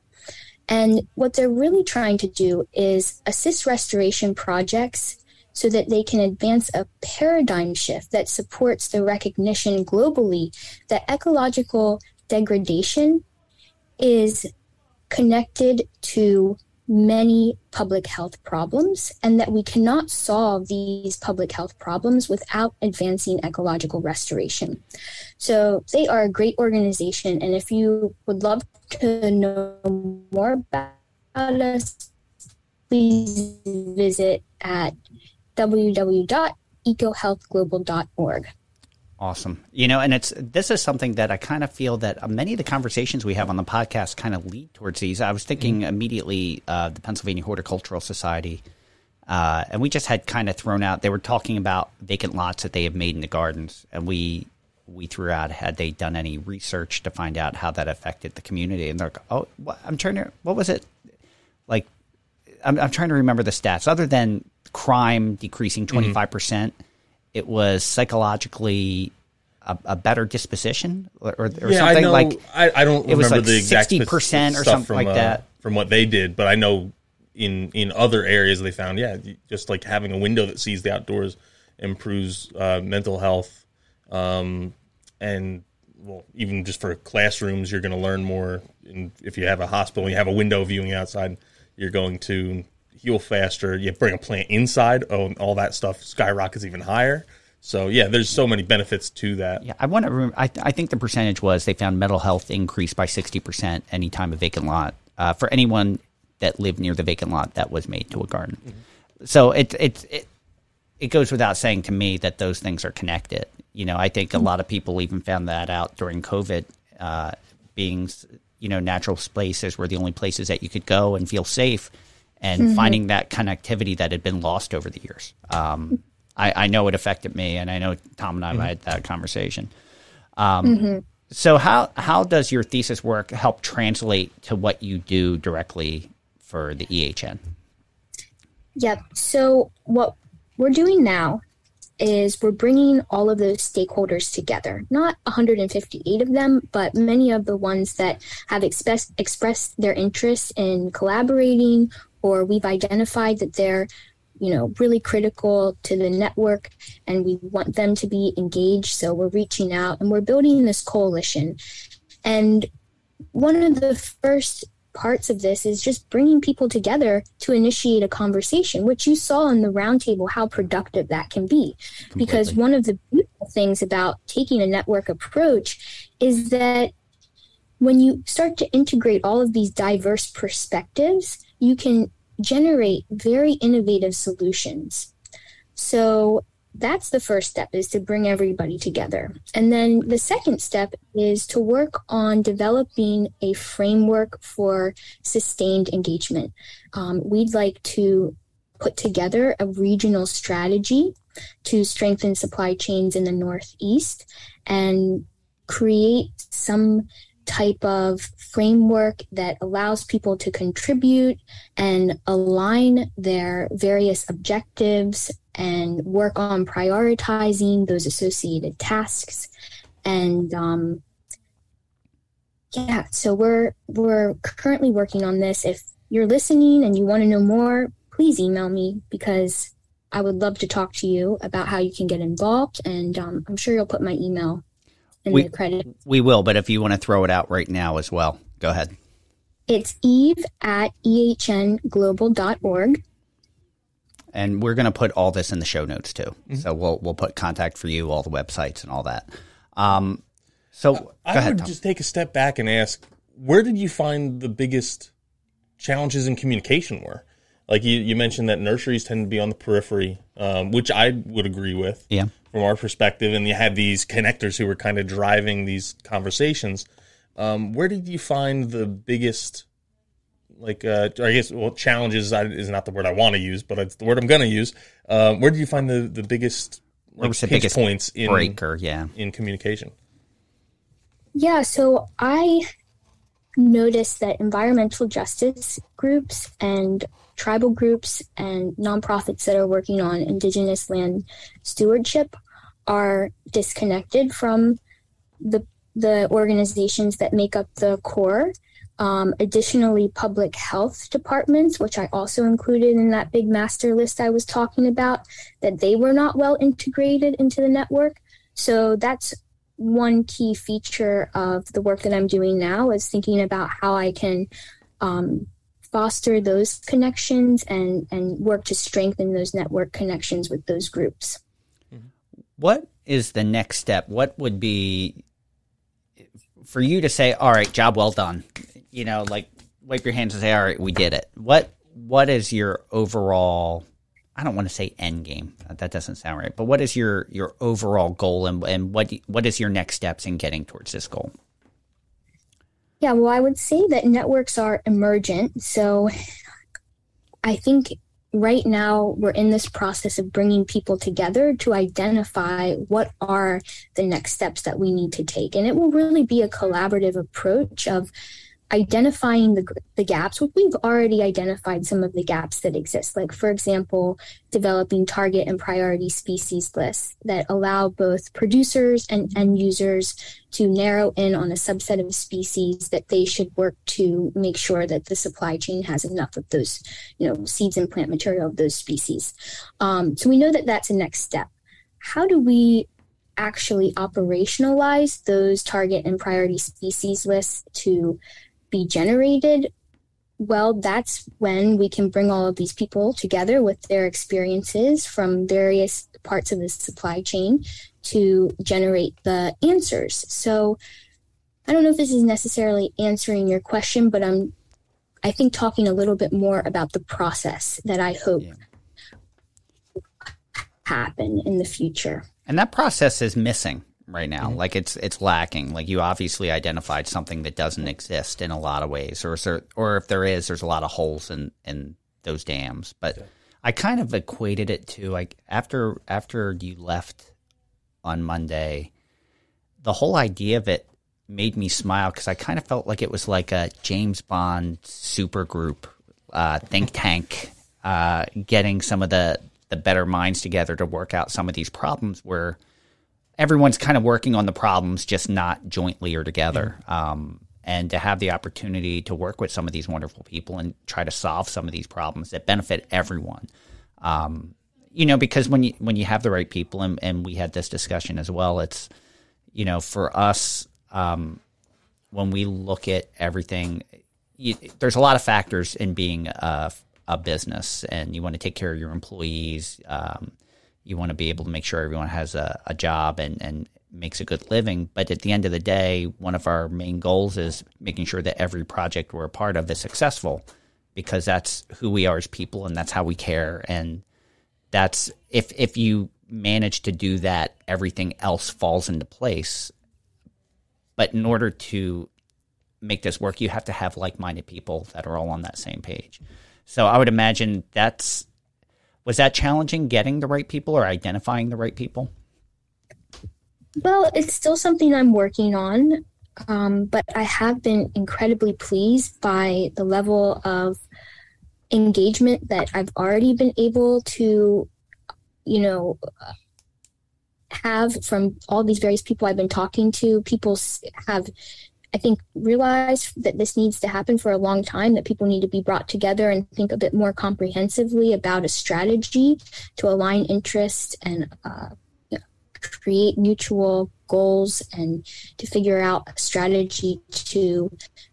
And what they're really trying to do is assist restoration projects so that they can advance a paradigm shift that supports the recognition globally that ecological degradation is connected to many public health problems and that we cannot solve these public health problems without advancing ecological restoration. So they are a great organization. And if you would love to know more about us, please visit at www.ecohealthglobal.org. Awesome. You know, and it's this is something that I kind of feel that many of the conversations we have on the podcast kind of lead towards these. I was thinking mm-hmm. immediately uh, the Pennsylvania Horticultural Society Uh, and we just had kind of thrown out. They were talking about vacant lots that they have made in the gardens, and we we threw out had they done any research to find out how that affected the community. And they're like, oh, what, I'm trying to. What was it? Like, I'm, I'm trying to remember the stats. Other than crime decreasing 25 mm-hmm. percent, it was psychologically a, a, better disposition or, or yeah, something I know, like I, I don't it was like the exact 60% or something from, like uh, that from what they did but i know in in other areas they found yeah just like having a window that sees the outdoors improves uh, mental health um, and well even just for classrooms you're going to learn more. And if you have a hospital and you have a window viewing outside you're going to heal faster you bring a plant inside oh all that stuff skyrockets even higher so yeah, there's so many benefits to that. Yeah, I want to. Rem- I, I think the percentage was they found mental health increased by sixty percent anytime a vacant lot uh, for anyone that lived near the vacant lot that was made to a garden. Mm-hmm. So it it it it goes without saying to me that those things are connected. You know, I think mm-hmm. a lot of people even found that out during COVID. Uh, being you know natural spaces were the only places that you could go and feel safe, and mm-hmm. finding that connectivity that had been lost over the years. Um, I, I know it affected me, and I know Tom and I mm-hmm. had that conversation. Um, mm-hmm. So how how does your thesis work help translate to what you do directly for the EHN? Yep. So what we're doing now is we're bringing all of those stakeholders together. Not 158 of them, but many of the ones that have expressed expressed their interest in collaborating, or we've identified that they're you know really critical to the network and we want them to be engaged. So we're reaching out and we're building this coalition. And one of the first parts of this is just bringing people together to initiate a conversation which you saw in the roundtable how productive that can be. Completely. because one of the beautiful things about taking a network approach is that when you start to integrate all of these diverse perspectives you can generate very innovative solutions. So that's the first step is to bring everybody together. And then the second step is to work on developing a framework for sustained engagement. Um, we'd like to put together a regional strategy to strengthen supply chains in the Northeast and create some type of framework that allows people to contribute and align their various objectives and work on prioritizing those associated tasks. And um, yeah so we're we're currently working on this. If you're listening and you want to know more please email me because i would love to talk to you about how you can get involved and um, i'm sure you'll put my email in we, the credit. We will, but if you want to throw it out right now as well, go ahead. It's eve at ehnglobal.org. And we're going to put all this in the show notes too. Mm-hmm. So we'll we'll put contact for you, all the websites and all that. Um, so I, I ahead, would Tom. just take a step back and ask, where did you find the biggest challenges in communication were? Like you, you mentioned that nurseries tend to be on the periphery, um, which I would agree with. Yeah from our perspective, and you had these connectors who were kind of driving these conversations. Um, where did you find the biggest, like, uh, I guess, well, challenges is not the word I want to use, but it's the word I'm going to use. Um, where did you find the the biggest, like, the biggest points in breaker, yeah, in communication? Yeah, so I noticed that environmental justice groups and tribal groups and nonprofits that are working on indigenous land stewardship are disconnected from the the organizations that make up the core. Um, additionally, public health departments, which I also included in that big master list I was talking about, that they were not well integrated into the network. So that's one key feature of the work that I'm doing now is thinking about how I can um, foster those connections and and work to strengthen those network connections with those groups. Mm-hmm. What is the next step? What would be for you to say, "All right, job well done." You know, like wipe your hands and say, "All right, we did it." What what is your overall I don't want to say end game. That doesn't sound right. But what is your your overall goal and and what what is your next steps in getting towards this goal? Yeah, well, I would say that networks are emergent. So I think right now we're in this process of bringing people together to identify what are the next steps that we need to take and it will really be a collaborative approach of identifying the, the gaps we've already identified some of the gaps that exist. Like for example developing target and priority species lists that allow both producers and end users to narrow in on a subset of species that they should work to make sure that the supply chain has enough of those you know seeds and plant material of those species. Um, so we know that that's a next step. How do we actually operationalize those target and priority species lists to be generated, well, that's when we can bring all of these people together with their experiences from various parts of the supply chain to generate the answers. So I don't know if this is necessarily answering your question, but I'm I think talking a little bit more about the process that I hope yeah. happen in the future. And that process is missing right now. Mm-hmm. Like it's it's lacking. Like you obviously identified something that doesn't exist in a lot of ways, or there, or if there is, there's a lot of holes in in those dams. But yeah. I kind of equated it to like after after you left on Monday, the whole idea of it made me smile because I kind of felt like it was like a James Bond super group uh, think tank uh, getting some of the the better minds together to work out some of these problems where everyone's kind of working on the problems, just not jointly or together. Um, and to have the opportunity to work with some of these wonderful people and try to solve some of these problems that benefit everyone. Um, you know, because when you when you have the right people, and, and we had this discussion as well, it's you know, for us, um, when we look at everything, you, there's a lot of factors in being a, a, business, and you want to take care of your employees. Um, you want to be able to make sure everyone has a, a job and, and makes a good living. But at the end of the day, one of our main goals is making sure that every project we're a part of is successful because that's who we are as people and that's how we care. And that's if if you manage to do that, everything else falls into place. But in order to make this work, you have to have like minded people that are all on that same page. So I would imagine that's was that challenging getting the right people or identifying the right people? Well, it's still something I'm working on, um, but I have been incredibly pleased by the level of engagement that I've already been able to, you know, have from all these various people I've been talking to. People have I think realize that this needs to happen for a long time, that people need to be brought together and think a bit more comprehensively about a strategy to align interests and uh, create mutual goals and to figure out a strategy to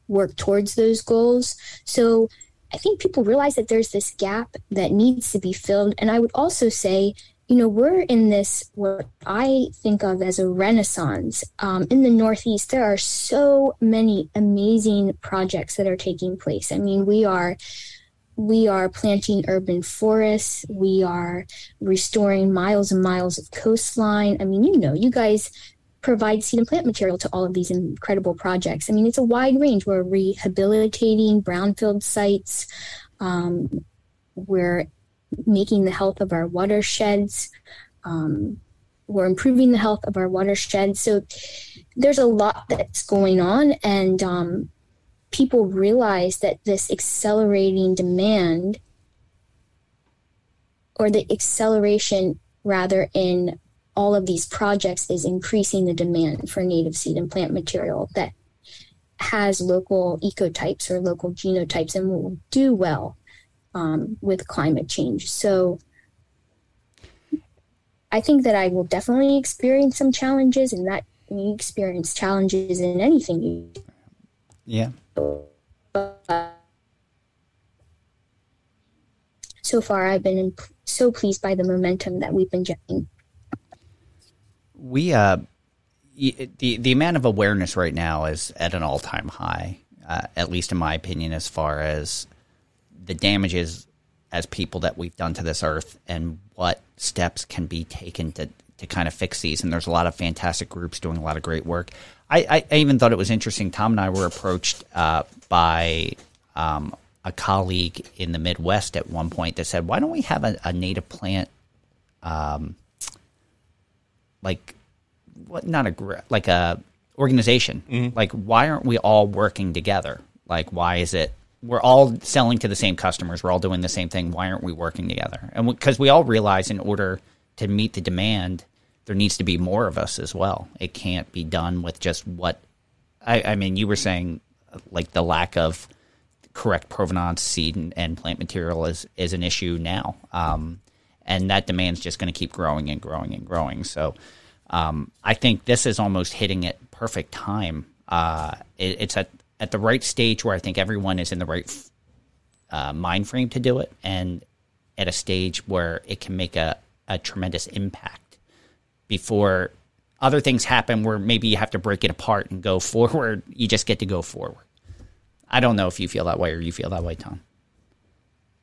work towards those goals. So I think people realize that there's this gap that needs to be filled. And I would also say you know, we're in this, what I think of as a renaissance. Um, in the Northeast, there are so many amazing projects that are taking place. I mean, we are. We are planting urban forests. We are restoring miles and miles of coastline. I mean, you know, you guys provide seed and plant material to all of these incredible projects. I mean, it's a wide range. We're rehabilitating brownfield sites. Um, we're making the health of our watersheds. Um, we're improving the health of our watersheds. So there's a lot that's going on, and um, people realize that this accelerating demand, or the acceleration rather in all of these projects, is increasing the demand for native seed and plant material that has local ecotypes or local genotypes and will do well um, with climate change. So I think that I will definitely experience some challenges, and that you experience challenges in anything you. Yeah. so far, I've been so pleased by the momentum that we've been getting. We uh, the the amount of awareness right now is at an all time high, uh, at least in my opinion, as far as the damages as people that we've done to this earth and what steps can be taken to to kind of fix these. And there's a lot of fantastic groups doing a lot of great work. I, I, I even thought it was interesting. Tom and I were approached uh, by um, a colleague in the Midwest at one point that said, "Why don't we have a, a native plant, um, like what? Not a like a organization. Mm-hmm. Like, why aren't we all working together? Like, why is it we're all selling to the same customers? We're all doing the same thing. Why aren't we working together? And because we, we all realize, in order to meet the demand, there needs to be more of us as well. It can't be done with just what I, I mean. You were saying like the lack of correct provenance seed and, and plant material is is an issue now, um, and that demand's just going to keep growing and growing and growing. So. Um, I think this is almost hitting it perfect time. Uh, it, it's at at the right stage where I think everyone is in the right uh, mind frame to do it, and at a stage where it can make a, a tremendous impact before other things happen where maybe you have to break it apart and go forward. You just get to go forward. I don't know if you feel that way or you feel that way, Tom.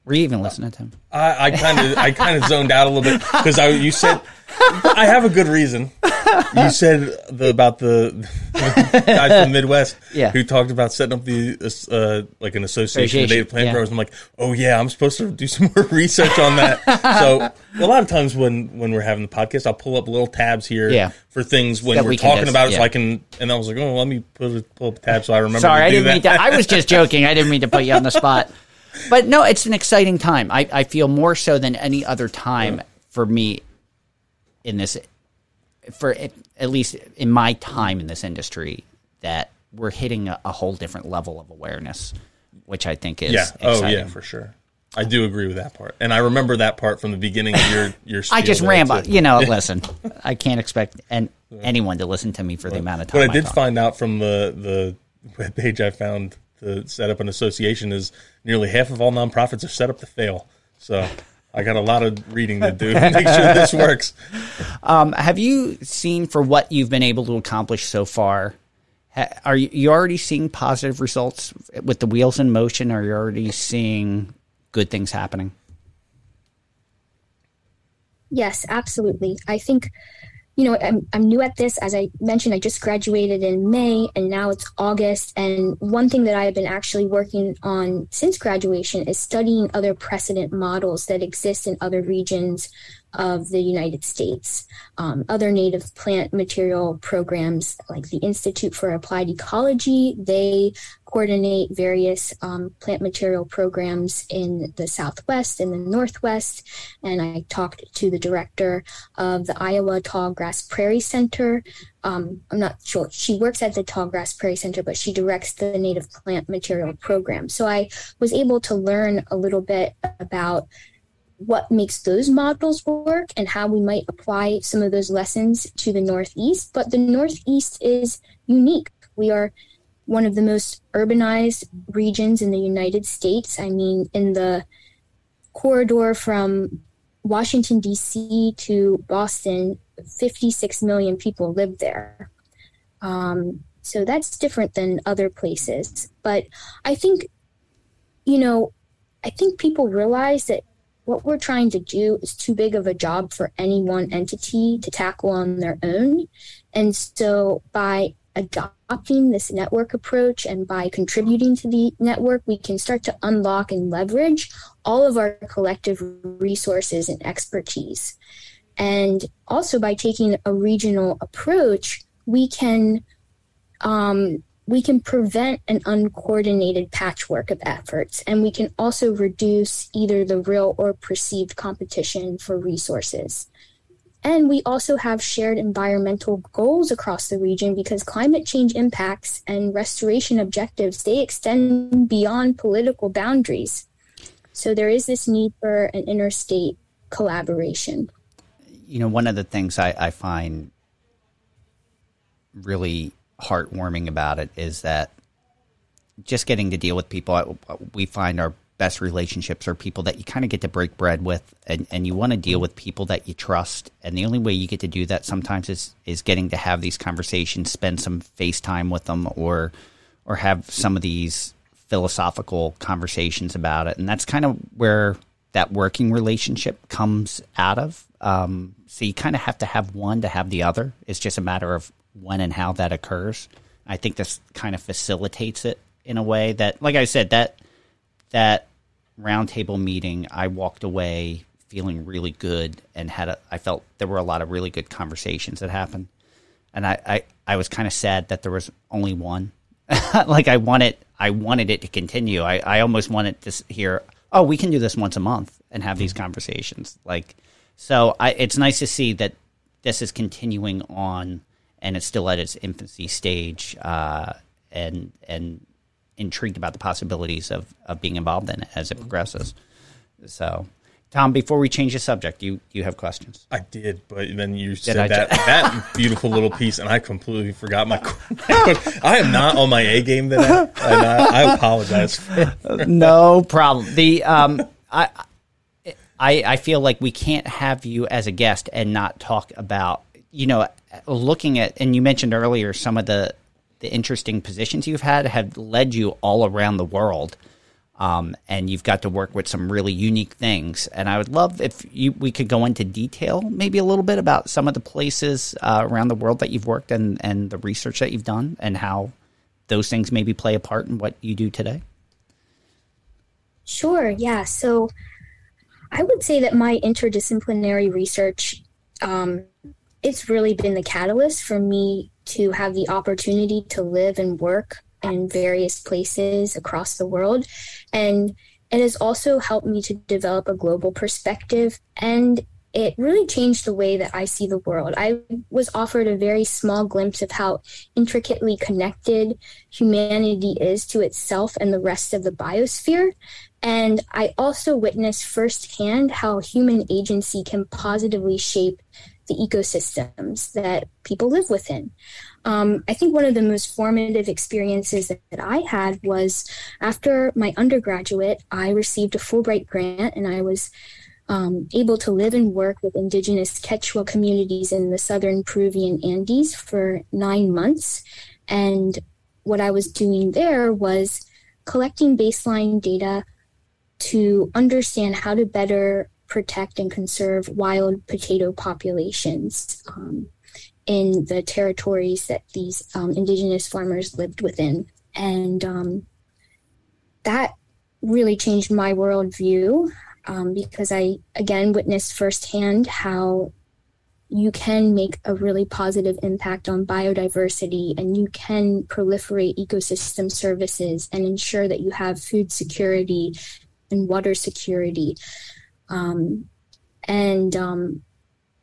Were you even listening to him? I kind of I kind of zoned out a little bit because I you said I have a good reason. You said the, about the, guy from the Midwest yeah. who talked about setting up the uh, like an association of native plant yeah. growers. I'm like, oh yeah, I'm supposed to do some more research on that. so a lot of times when when we're having the podcast, I'll pull up little tabs here yeah. for things when that we're we talking about it, so I can. And I was like, oh, let me pull, pull up a tab so I remember. Sorry, I didn't that. mean to. I was just joking. I didn't mean to put you on the spot. But no, it's an exciting time. I, I feel more so than any other time for me in this, for at least in my time in this industry, that we're hitting a, a whole different level of awareness, which I think is yeah. Exciting. Oh yeah, for sure. I do agree with that part, and I remember that part from the beginning of your your. I just ramble, you know. listen, I can't expect and anyone to listen to me for the amount of time. What I did I find out from the the web page I found to set up an association is nearly half of all nonprofits are set up to fail. So I got a lot of reading to do to make sure this works. Um, have you seen for what you've been able to accomplish so far? Are you, you already seeing positive results with the wheels in motion? Are you already seeing good things happening? Yes, absolutely. I think you know, I'm, I'm new at this. As I mentioned, I just graduated in May and now it's August. And one thing that I have been actually working on since graduation is studying other precedent models that exist in other regions of the United States. Um, other native plant material programs like the Institute for Applied Ecology, they coordinate various um, plant material programs in the Southwest and the Northwest. And I talked to the director of the Iowa Tall Grass Prairie Center. Um, I'm not sure. She works at the Tall Grass Prairie Center, but she directs the native plant material program. So I was able to learn a little bit about what makes those models work and how we might apply some of those lessons to the Northeast. But the Northeast is unique. We are one of the most urbanized regions in the United States. I mean, in the corridor from Washington, D.C. to Boston, 56 million people live there. Um, so that's different than other places. But I think, you know, I think people realize that what we're trying to do is too big of a job for any one entity to tackle on their own. And so by adopting this network approach and by contributing to the network, we can start to unlock and leverage all of our collective resources and expertise. And also by taking a regional approach, we can um, we can prevent an uncoordinated patchwork of efforts, and we can also reduce either the real or perceived competition for resources. And we also have shared environmental goals across the region because climate change impacts and restoration objectives, they extend beyond political boundaries. So there is this need for an interstate collaboration. You know, one of the things I, I find really heartwarming about it is that just getting to deal with people we find our best relationships are people that you kind of get to break bread with and, and you want to deal with people that you trust and the only way you get to do that sometimes is is getting to have these conversations spend some face time with them or or have some of these philosophical conversations about it and that's kind of where that working relationship comes out of um, so you kind of have to have one to have the other it's just a matter of when and how that occurs. I think this kind of facilitates it in a way that, like I said, that that roundtable meeting, I walked away feeling really good and had a, I felt there were a lot of really good conversations that happened. And I, I, I was kind of sad that there was only one. like I wanted, I wanted it to continue. I, I almost wanted to hear, oh, we can do this once a month and have these conversations. Like, so I, it's nice to see that this is continuing on and it's still at its infancy stage. Uh, and, and intrigued about the possibilities of, of being involved in it as it progresses. So, Tom, before we change the subject, you you have questions. I did, but then you said I that that beautiful little piece, and I completely forgot my. I am not on my A game today, and I, I apologize. no problem. The um, I, I I feel like we can't have you as a guest and not talk about you know looking at and you mentioned earlier some of the the interesting positions you've had have led you all around the world. Um, and you've got to work with some really unique things. And I would love if you, we could go into detail, maybe a little bit about some of the places uh, around the world that you've worked and, and the research that you've done and how those things maybe play a part in what you do today. Sure, yeah. So I would say that my interdisciplinary research, um, it's really been the catalyst for me to have the opportunity to live and work in various places across the world. And it has also helped me to develop a global perspective and it really changed the way that I see the world. I was offered a very small glimpse of how intricately connected humanity is to itself and the rest of the biosphere. And I also witnessed firsthand how human agency can positively shape the ecosystems that people live within. Um, I think one of the most formative experiences that, that, I had was after my undergraduate, I received a Fulbright grant and I was um, able to live and work with indigenous Quechua communities in the southern Peruvian Andes for nine months. And what I was doing there was collecting baseline data to understand how to better protect and conserve wild potato populations um, in the territories that these um, indigenous farmers lived within. And um, that really changed my worldview um, because I, again, witnessed firsthand how you can make a really positive impact on biodiversity and you can proliferate ecosystem services and ensure that you have food security and water security. Um, and um,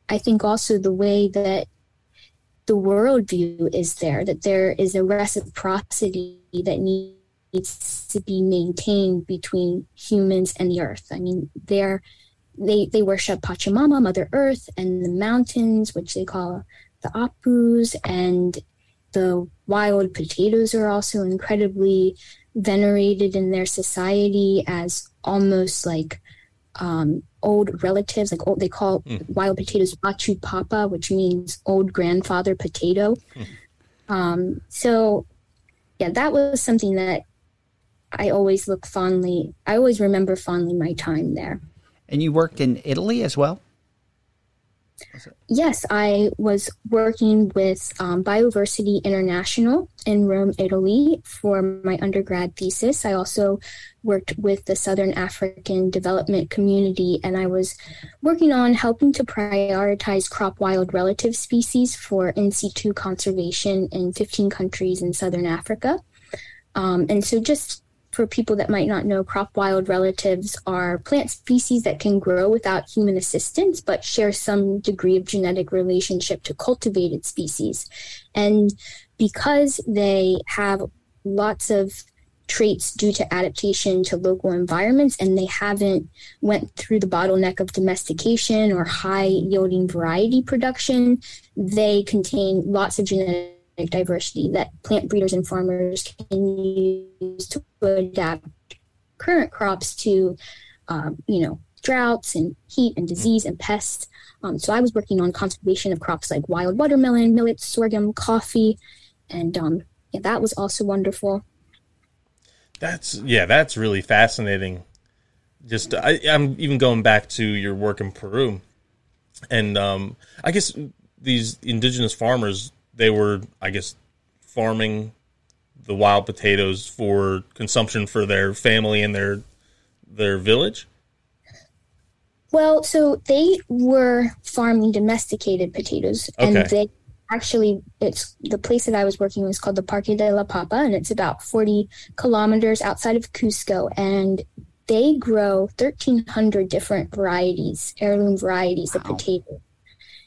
I think also the way that the worldview is there, that there is a reciprocity that needs to be maintained between humans and the earth. I mean, they're they they worship Pachamama, Mother Earth, and the mountains, which they call the Apus, and the wild potatoes are also incredibly venerated in their society as almost like um, old relatives, like old, they call mm. wild potatoes machu papa, which means old grandfather potato. Mm. Um, so, yeah, that was something that I always look fondly. I always remember fondly my time there. And you worked in Italy as well. Yes, I was working with um, Bioversity International in Rome, Italy for my undergrad thesis. I also worked with the Southern African Development Community, and I was working on helping to prioritize crop wild relative species for in situ conservation in 15 countries in Southern Africa. Um, and so, just for people that might not know, crop wild relatives are plant species that can grow without human assistance, but share some degree of genetic relationship to cultivated species. And because they have lots of traits due to adaptation to local environments and they haven't went through the bottleneck of domestication or high yielding variety production they contain lots of genetic diversity that plant breeders and farmers can use to adapt current crops to, um, you know, droughts and heat and disease and pests. Um, so I was working on conservation of crops like wild watermelon, millet, sorghum, coffee, and um, yeah, that was also wonderful. That's yeah, that's really fascinating. Just I, am even going back to your work in Peru, and um, I guess these indigenous farmers they were, I guess, farming the wild potatoes for consumption for their family and their their village? Well, so they were farming domesticated potatoes, and they actually it's the place that I was working was called the Parque de la Papa, and it's about forty kilometers outside of Cusco, and they grow thirteen hundred different varieties, heirloom varieties of Wow. potato.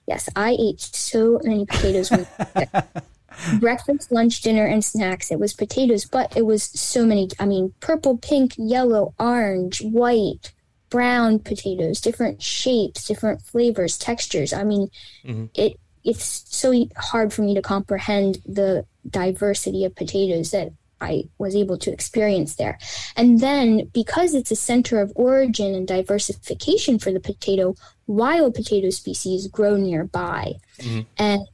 Yes, I ate so many potatoes. Breakfast, lunch, dinner, and snacks. It was potatoes, but it was so many. I mean, purple, pink, yellow, orange, white, brown potatoes, different shapes, different flavors, textures. I mean, Mhm. it it's so hard for me to comprehend the diversity of potatoes that I was able to experience there. And then because it's a center of origin and diversification for the potato, wild potato species grow nearby. Mhm. And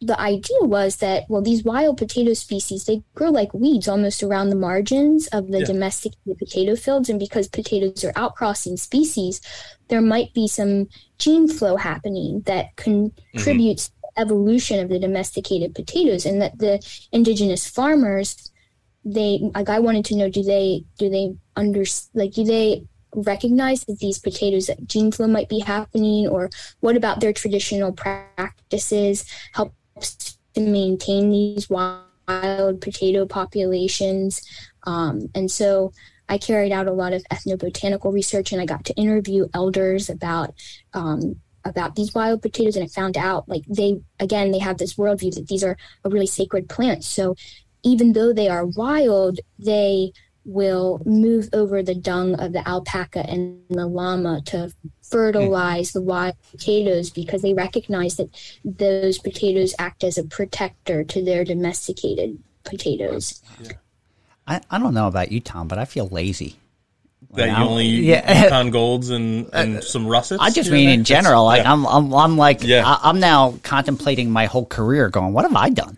the idea was that well these wild potato species they grow like weeds almost around the margins of the Yeah. domesticated potato fields and because potatoes are outcrossing species there might be some gene flow happening that contributes to the evolution of the domesticated potatoes and that the indigenous farmers they like i wanted to know do they do they under like do they recognize that these potatoes that gene flow might be happening or what about their traditional practices helps to maintain these wild potato populations? Um, and so i carried out a lot of ethnobotanical research and i got to interview elders about um, about these wild potatoes and i found out like they again they have this worldview that these are a really sacred plant. So even though they are wild they will move over the dung of the alpaca and the llama to fertilize the wild potatoes because they recognize that those potatoes act as a protector to their domesticated potatoes. I, I don't know about you, Tom, but I feel lazy. That you Wow. only Yeah. Yukon Golds and, and some russets? I just mean and in there? general. Like Yeah. I'm, I'm, I'm like, Yeah. I, I'm now contemplating my whole career, going, what have I done?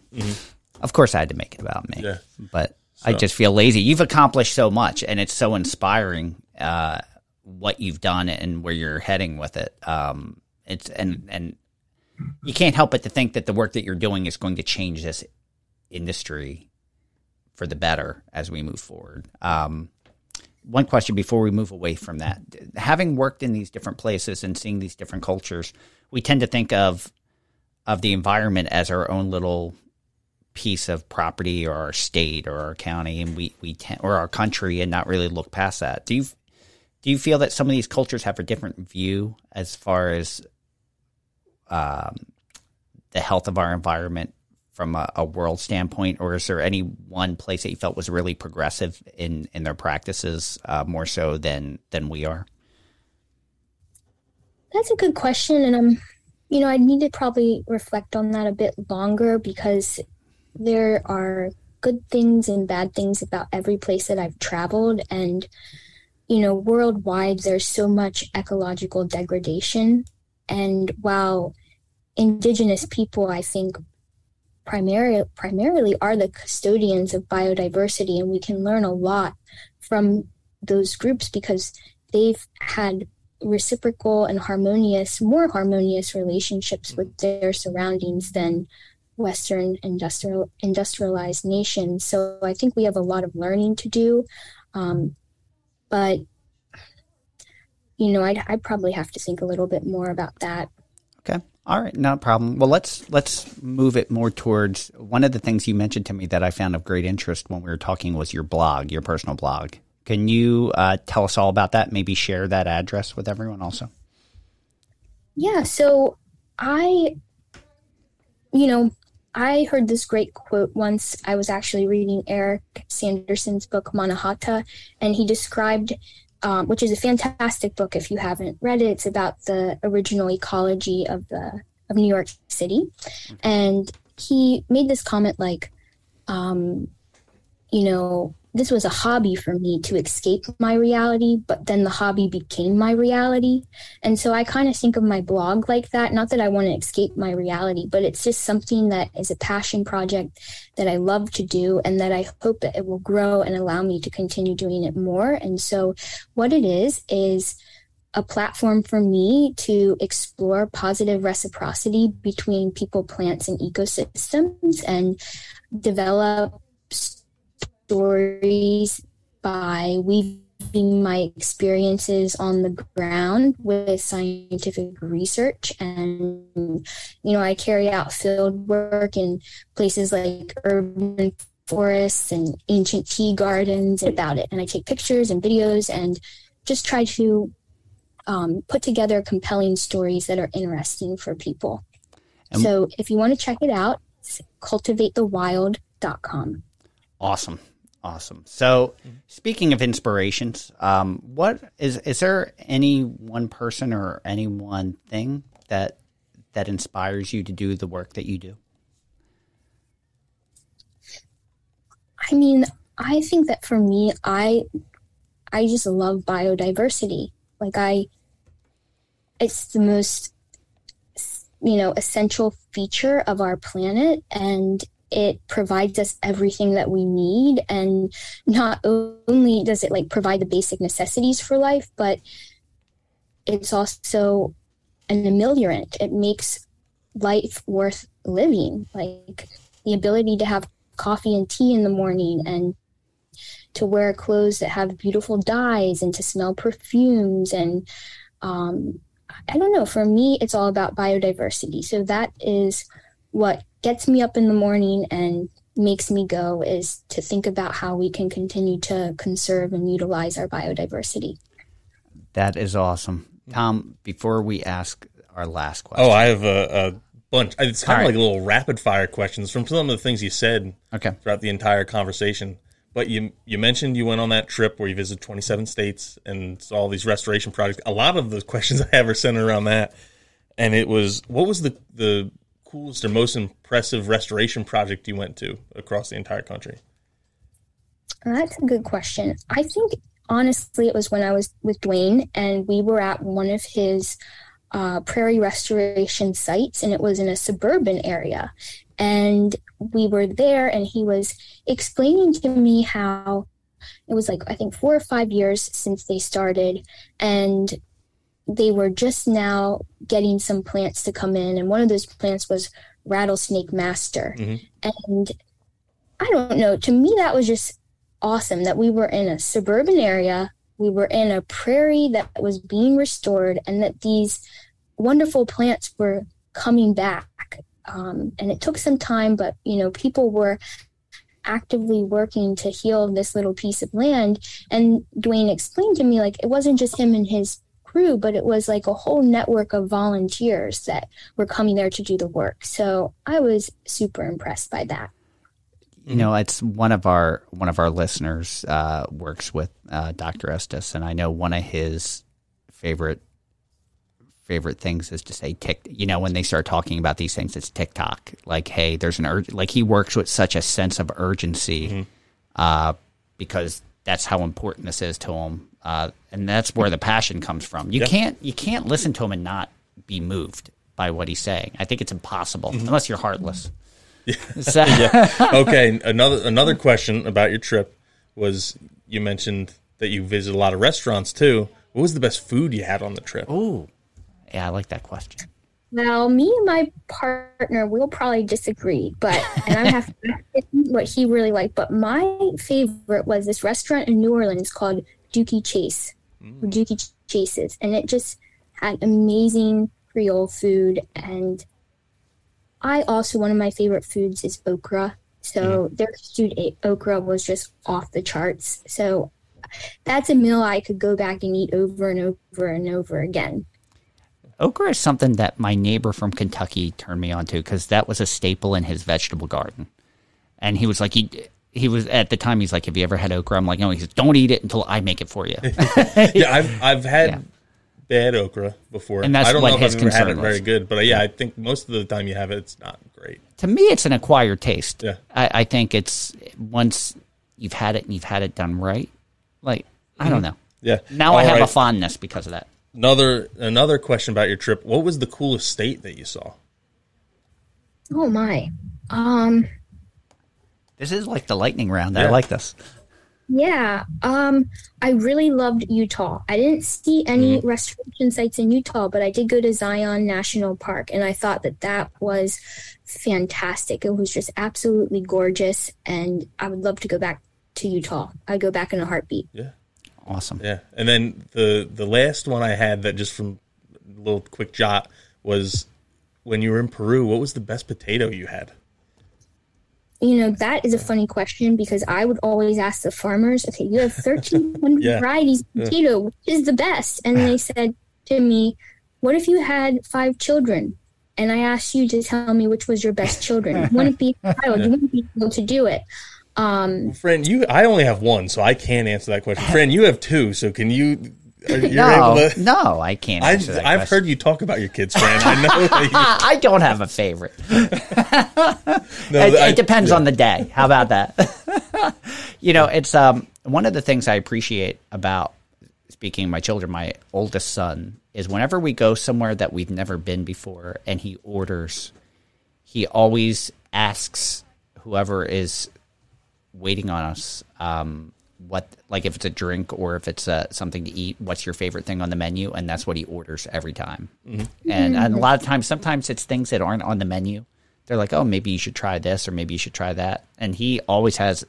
Of course, I had to make it about me, Mm-hmm. Yeah. but I just feel lazy. You've accomplished so much, and it's so inspiring uh, what you've done and where you're heading with it. Um, it's and and you can't help but to think that the work that you're doing is going to change this industry for the better as we move forward. Um, one question before we move away from that having worked in these different places and seeing these different cultures we tend to think of of the environment as our own little piece of property or our state or our county and we we tend, or our country and not really look past that do you do you feel that some of these cultures have a different view as far as um, the health of our environment from a, a world standpoint, or is there any one place that you felt was really progressive in in their practices uh, more so than than we are? That's a good question, and I'm, you know, I need to probably reflect on that a bit longer because there are good things and bad things about every place that I've traveled, and you know, worldwide there's so much ecological degradation, and while indigenous people, I think, primarily primarily are the custodians of biodiversity, and we can learn a lot from those groups because they've had reciprocal and harmonious, more harmonious relationships hmm. with their surroundings than Western industrial industrialized nation. So I think we have a lot of learning to do, um, but you know, I'd, I'd probably have to think a little bit more about that. Okay. All right, no problem. Well, let's let's move it more towards one of the things you mentioned to me that I found of great interest when we were talking was your blog, your personal blog. Can you uh, tell us all about that? Maybe share that address with everyone also. Yeah, so I, you know, I heard this great quote once. I was actually reading Eric Sanderson's book, Mannahatta, and he described, um, which is a fantastic book if you haven't read it. It's about the original ecology of the of New York City, and he made this comment like, um, you know, this was a hobby for me to escape my reality, but then the hobby became my reality. And so I kind of think of my blog like that. Not that I want to escape my reality, but it's just something that is a passion project that I love to do and that I hope that it will grow and allow me to continue doing it more. And so what it is, is a platform for me to explore positive reciprocity between people, plants, and ecosystems and develop stories by weaving my experiences on the ground with scientific research. And you know i carry out field work in places like urban forests and ancient tea gardens about it. And i take pictures and videos and just try to um, put together compelling stories that are interesting for people. And so if you want to check it out cultivatethewild.com awesome Awesome. So, speaking of inspirations, um, what is is there any one person or any one thing that that inspires you to do the work that you do? I mean, I think that for me, I I just love biodiversity. Like I, it's the most you know essential feature of our planet, and it provides us everything that we need. And not only does it like provide the basic necessities for life but it's also an ameliorant it makes life worth living like the ability to have coffee and tea in the morning and to wear clothes that have beautiful dyes and to smell perfumes and um, i don't know for me it's all about biodiversity. So that is what gets me up in the morning and makes me go is to think about how we can continue to conserve and utilize our biodiversity. That is awesome. Tom, before we ask our last question. Oh, I have a, a bunch. It's kind All of right. like little rapid fire questions from some of the things you said okay. throughout the entire conversation. But you you mentioned you went on that trip where you visited 27 states and saw all these restoration projects. A lot of the questions I have are centered around that. And it was what was the the coolest or most impressive restoration project you went to across the entire country? That's a good question. I think honestly, it was when I was with Dwayne and we were at one of his uh, prairie restoration sites, and it was in a suburban area. And we were there, and he was explaining to me how it was like, I think, four or five years since they started, and they were just now getting some plants to come in, and one of those plants was rattlesnake master. Mm-hmm. And I don't know, to me, that was just awesome that we were in a suburban area, we were in a prairie that was being restored, and that these wonderful plants were coming back. Um, and it took some time, but you know, people were actively working to heal this little piece of land. And Dwayne explained to me like it wasn't just him and his crew, but it was like a whole network of volunteers that were coming there to do the work. So I was super impressed by that. You know, it's one of our one of our listeners uh, works with uh, Dr. Estes, and I know one of his favorite favorite things is to say tick. You know, when they start talking about these things, it's TikTok. Like, hey, there's an urge. Like he works with such a sense of urgency mm-hmm. uh, because that's how important this is to him. Uh, and that's where the passion comes from. You yeah. can't you can't listen to him and not be moved by what he's saying. I think it's impossible mm-hmm. unless you're heartless. Yeah. So. yeah. Okay. Another another question about your trip was you mentioned that you visited a lot of restaurants too. What was the best food you had on the trip? Oh, yeah, I like that question. Well, me and my partner will probably disagree, but and I have what he really liked. But my favorite was this restaurant in New Orleans called Dooky Chase, mm. or Dooky Chases, and it just had amazing Creole food. And I also one of my favorite foods is okra. So mm. their stewed okra was just off the charts. So that's a meal I could go back and eat over and over and over again. Okra is something that my neighbor from Kentucky turned me on to because that was a staple in his vegetable garden. And he was like, he he was at the time. He's like, "Have you ever had okra?" I'm like, "No." He says, "Don't eat it until I make it for you." yeah, I've I've had yeah. bad okra before, and that's I don't what know his if I've ever had it very good, but uh, yeah, I think most of the time you have it, it's not great. To me, it's an acquired taste. Yeah, I, I think it's once you've had it and you've had it done right. Like I mm-hmm. don't know. Yeah. Now All I have right. a fondness because of that. Another another question about your trip. What was the coolest state that you saw? Oh my. Um this is like the lightning round. Yeah. I like this. Yeah. Um, I really loved Utah. I didn't see any mm-hmm. restoration sites in Utah, but I did go to Zion National Park and I thought that that was fantastic. It was just absolutely gorgeous and I would love to go back to Utah. I'd go back in a heartbeat. Yeah. Awesome. Yeah, and then the the last one I had that just from a little quick jot was when you were in Peru. What was the best potato you had? You know, that is a funny question because I would always ask the farmers, okay, you have 13 Yeah. varieties of potato, which is the best? And they said to me, what if you had five children? And I asked you to tell me which was your best children. Wouldn't be a child. You wouldn't be able to do it. Um, Fran, you I only have one, so I can't answer that question. Fran, you have two, so can you? Are, you're no, able to. no, I can't. I've, answer that I've question. heard you talk about your kids, Fran. I know. That you, I don't have a favorite. no, it, I- it depends yeah. on the day. How about that? you know, it's um one of the things I appreciate about speaking of my children. My oldest son is whenever we go somewhere that we've never been before, and he orders, he always asks whoever is waiting on us. Um, what like if it's a drink or if it's uh, something to eat what's your favorite thing on the menu? And that's what he orders every time. And, and a lot of times sometimes it's things that aren't on the menu. They're like oh maybe you should try this or maybe you should try that. And he always has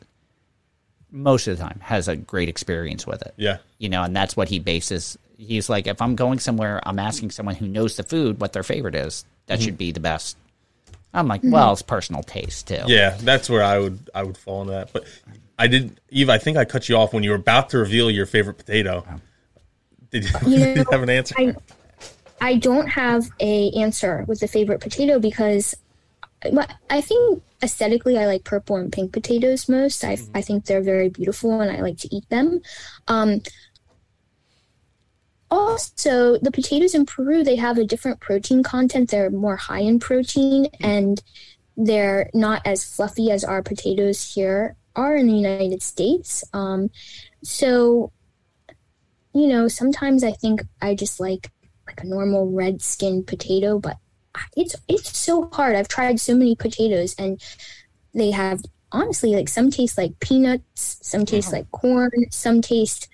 most of the time has a great experience with it. Yeah. you know and that's what he bases. He's like if i'm going somewhere i'm asking someone who knows the food what their favorite is that should be the best i'm like well it's personal taste too Yeah, that's where I would I would fall into that. But I didn't, Eve. I think I cut you off when you were about to reveal your favorite potato. Did you, You did you have an answer? I I don't have a answer with the favorite potato because but I think aesthetically I like purple and pink potatoes most. I I think they're very beautiful and I like to eat them. Um also the potatoes in Peru they have a different protein content. They're more high in protein and they're not as fluffy as our potatoes here are in the United States. Um so you know, sometimes I think I just like like a normal red skinned potato, but it's it's so hard. I've tried so many potatoes and they have honestly like some taste like peanuts, some taste like corn, some taste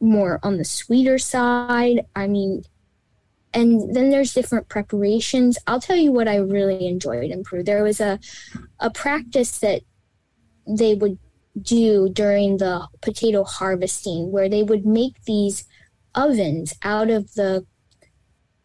more on the sweeter side. I mean, and then there's different preparations. I'll tell you what I really enjoyed in Peru. There was a a practice that they would do during the potato harvesting where they would make these ovens out of the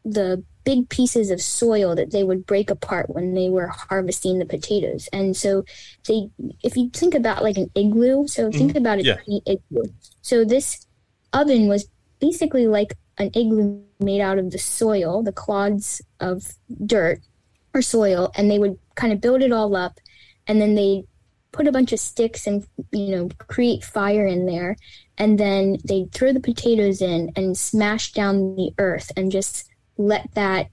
the big pieces of soil that they would break apart when they were harvesting the potatoes. And so they if you think about like an igloo, so think mm-hmm. about a yeah. tiny igloo. So this oven was basically like an igloo made out of the soil, the clods of dirt or soil, and they would kind of build it all up and then they put a bunch of sticks and you know create fire in there and then they throw the potatoes in and smash down the earth and just let that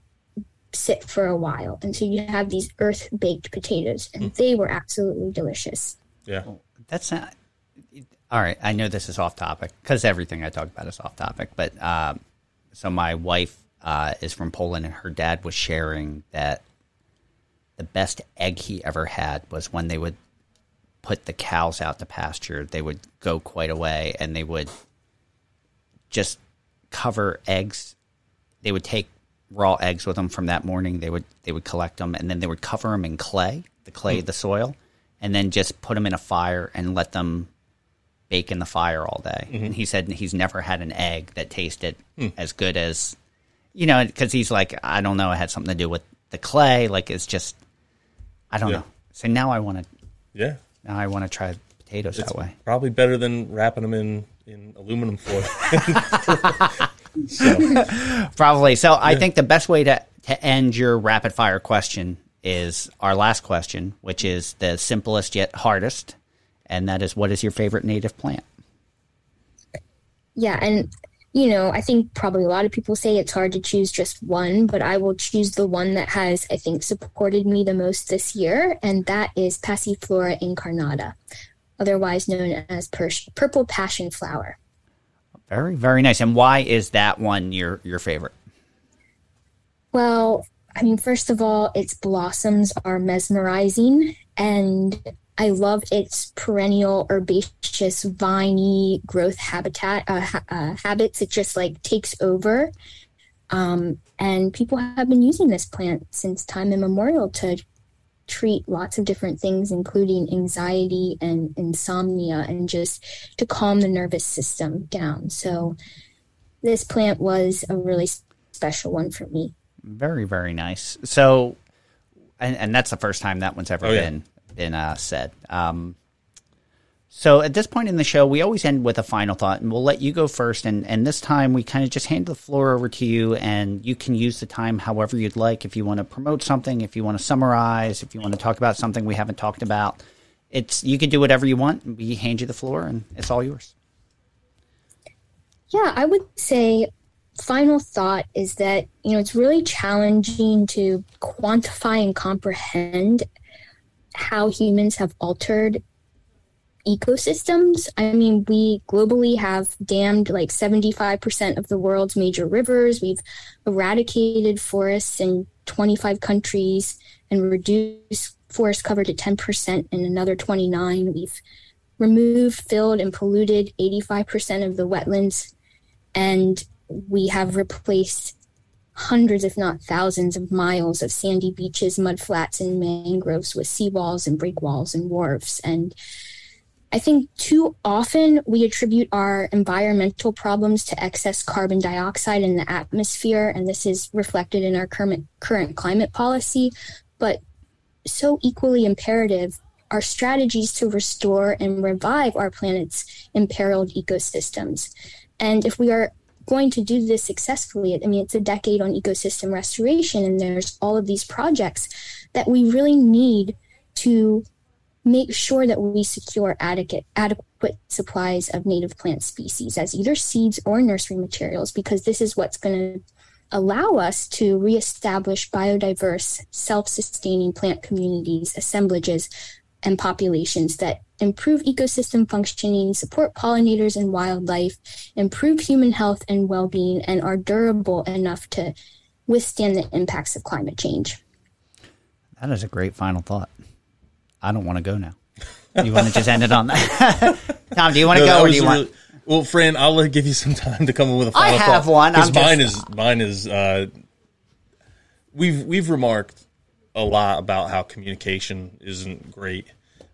sit for a while and so you have these earth baked potatoes and hmm. they were absolutely delicious yeah. That's not. All right, I know this is off topic because everything I talk about is off topic. But um, so my wife uh, is from Poland, and her dad was sharing that the best egg he ever had was when they would put the cows out to pasture. They would go quite a way, and they would just cover eggs. They would take raw eggs with them from that morning. They would they would collect them, and then they would cover them in clay, the clay, the soil, and then just put them in a fire and let them bake in the fire all day. And mm-hmm. he said he's never had an egg that tasted hmm. as good as, you know, because he's like, I don't know, it had something to do with the clay. Like it's just, I don't Yeah. know. So now I want to, Yeah. now I want to try potatoes that way. Probably better than wrapping them in in aluminum foil. so Probably. So I think the best way to, to end your rapid fire question is our last question, which is the simplest yet hardest. And that is, what is your favorite native plant? yeah and you know i think probably a lot of people say it's hard to choose just one but i will choose the one that has i think supported me the most this year and that is passiflora incarnata otherwise known as pur- purple passion flower Very, very nice. And why is that one your your favorite? Well, I mean, first of all, its blossoms are mesmerizing, and I love its perennial herbaceous, viney growth habitat uh, ha- uh, habits. It just like takes over, um, and people have been using this plant since time immemorial to treat lots of different things, including anxiety and insomnia, and just to calm the nervous system down. So, this plant was a really special one for me. Very, very nice. So, and, and that's the first time that one's ever Oh, yeah. been been uh, said. Um, so at this point in the show, we always end with a final thought, and we'll let you go first. And, and this time, we kind of just hand the floor over to you, and you can use the time however you'd like. If you want to promote something, if you want to summarize, if you want to talk about something we haven't talked about, it's you can do whatever you want. We hand you the floor, and it's all yours. Yeah, I would say final thought is that, you know, it's really challenging to quantify and comprehend how humans have altered ecosystems. I mean, we globally have dammed like 75% of the world's major rivers. We've eradicated forests in 25 countries and reduced forest cover to 10% in another 29. We've removed, filled, and polluted 85% of the wetlands and we have replaced hundreds, if not thousands, of miles of sandy beaches, mud flats, and mangroves with seawalls and breakwalls and wharves. And I think too often we attribute our environmental problems to excess carbon dioxide in the atmosphere, and this is reflected in our current, current climate policy. But so equally imperative are strategies to restore and revive our planet's imperiled ecosystems. And if we are going to do this successfully, I mean, it's a decade on ecosystem restoration, and there's all of these projects that we really need to make sure that we secure adequate, adequate supplies of native plant species as either seeds or nursery materials, because this is what's going to allow us to reestablish biodiverse, self sustaining plant communities, assemblages, and populations that improve ecosystem functioning, support pollinators and wildlife, improve human health and well being, and are durable enough to withstand the impacts of climate change. That is a great final thought. I don't want to go now. You want to just end it on that? Tom, do you want to No, go or do you a want? well, Fran, I'll give you some time to come up with a final have thought, one. 'cause I'm mine just- is mine is. Uh, we've we've remarked a lot about how communication isn't great,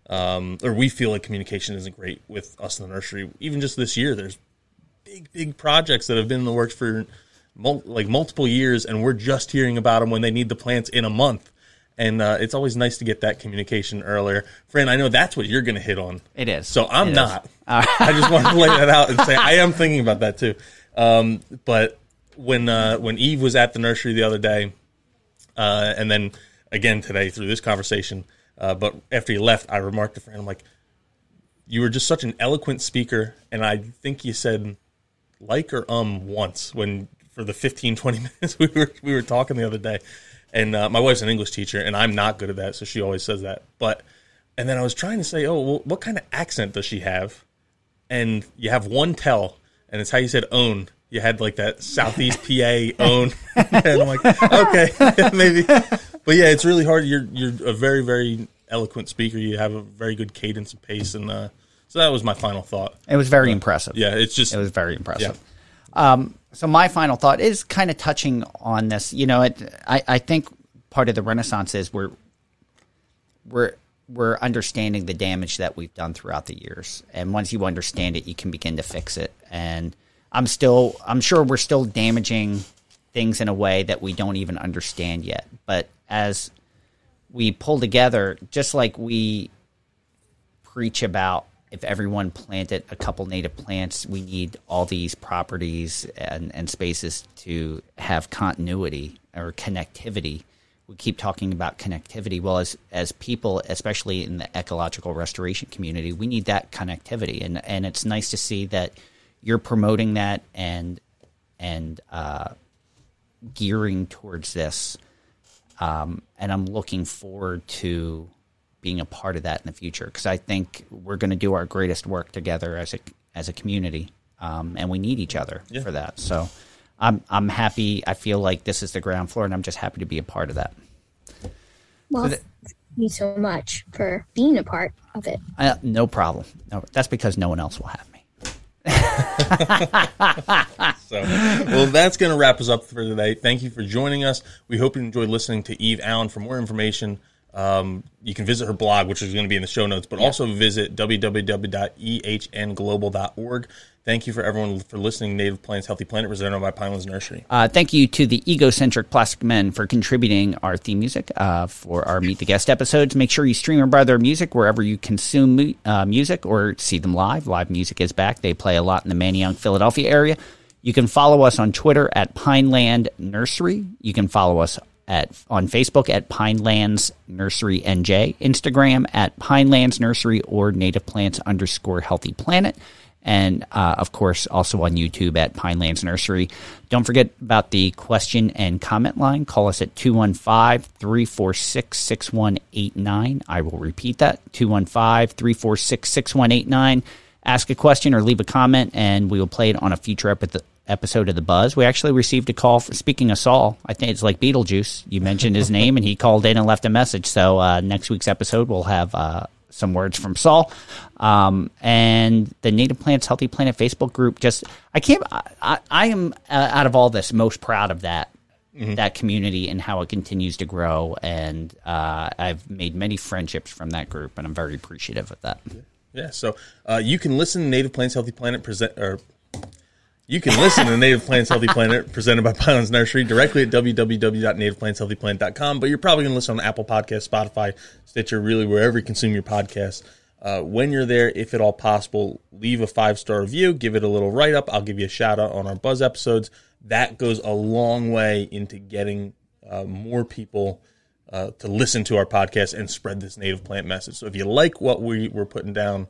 um, or we feel like communication isn't great with us in the nursery. Even just this year, there's big big projects that have been in the works for mul- like multiple years, and we're just hearing about them when they need the plants in a month. And uh, it's always nice to get that communication earlier. Fran, I know that's what you're going to hit on. It is. So I'm It not. I just want to lay that out and say I am thinking about that too. Um, but when uh, when Eve was at the nursery the other day, uh, and then again today through this conversation, uh, but after he left, I remarked to Fran, I'm like, you were just such an eloquent speaker, and I think you said like or um once when for the 15 20 minutes we were we were talking the other day. And uh, my wife's an english teacher and i'm not good at that so she always says that. But and then i was trying to say oh well, what kind of accent does she have? And you have one tell and it's how you said own. You had like that southeast pa own. And i'm like okay maybe but yeah it's really hard you're you're a very very eloquent speaker you have a very good cadence and pace and uh so that was my final thought It was very impressive. yeah it's just It was very impressive. Um, so my final thought is kind of touching on this. You know, it, I, I think part of the renaissance is we're we're we're understanding the damage that we've done throughout the years, and once you understand it, you can begin to fix it. And I'm still, I'm sure we're still damaging things in a way that we don't even understand yet. But as we pull together, just like we preach about if everyone planted a couple native plants, we need all these properties and, and spaces to have continuity or connectivity. We keep talking about connectivity. Well, as as people, especially in the ecological restoration community, we need that connectivity, and and it's nice to see that you're promoting that and and uh, gearing towards this. Um, and I'm looking forward to being a part of that in the future because I think we're going to do our greatest work together as a as a community, um, and we need each other for that. So, I'm I'm happy. I feel like this is the ground floor, and I'm just happy to be a part of that. Well, thank you so much for being a part of it. Uh, no problem. No, that's because no one else will have me. So, well, that's going to wrap us up for today. Thank you for joining us. We hope you enjoyed listening to Eve Allen. For more information Um, you can visit her blog, which is going to be in the show notes, but also visit www.ehnglobal.org. Thank you for everyone for listening. Native Plants, Healthy Planet, presented by Pinelands Nursery. Uh, thank you to the Egocentric Plastic Men for contributing our theme music uh, for our Meet the Guest episodes. Make sure you stream or buy their music wherever you consume uh, music or see them live. Live music is back. They play a lot in the Manayunk, Philadelphia area. You can follow us on Twitter at Pineland Nursery. You can follow us at on Facebook at Pinelands Nursery NJ, Instagram at Pinelands Nursery or Native Plants underscore Healthy Planet and uh, of course also on YouTube at Pinelands Nursery. Don't forget about the question and comment line. Call us at 215 346 6189. I will repeat that 215 346 6189. Ask a question or leave a comment, and we will play it on a future episode episode of the Buzz. We actually received a call. For, speaking of Saul, I think it's like Beetlejuice. You mentioned his name, and he called in and left a message. So uh, next week's episode, we'll have uh, some words from Saul. Um, and the Native Plants Healthy Planet Facebook group. Just I can't. I, I am uh, out of all this most proud of that. Mm-hmm. That community and how it continues to grow, and uh, I've made many friendships from that group, and I'm very appreciative of that. Yeah, so uh, you can listen to Native Plants Healthy Planet present or you can listen to Native Plants Healthy Planet presented by Pinelands Nursery directly at www.nativeplantshealthyplanet.com. But you're probably going to listen on Apple Podcast, Spotify, Stitcher, really wherever you consume your podcast. Uh, when you're there, if at all possible, leave a five star review, give it a little write up. I'll give you a shout out on our Buzz episodes. That goes a long way into getting uh, more people uh, to listen to our podcast and spread this native plant message. So if you like what we were putting down,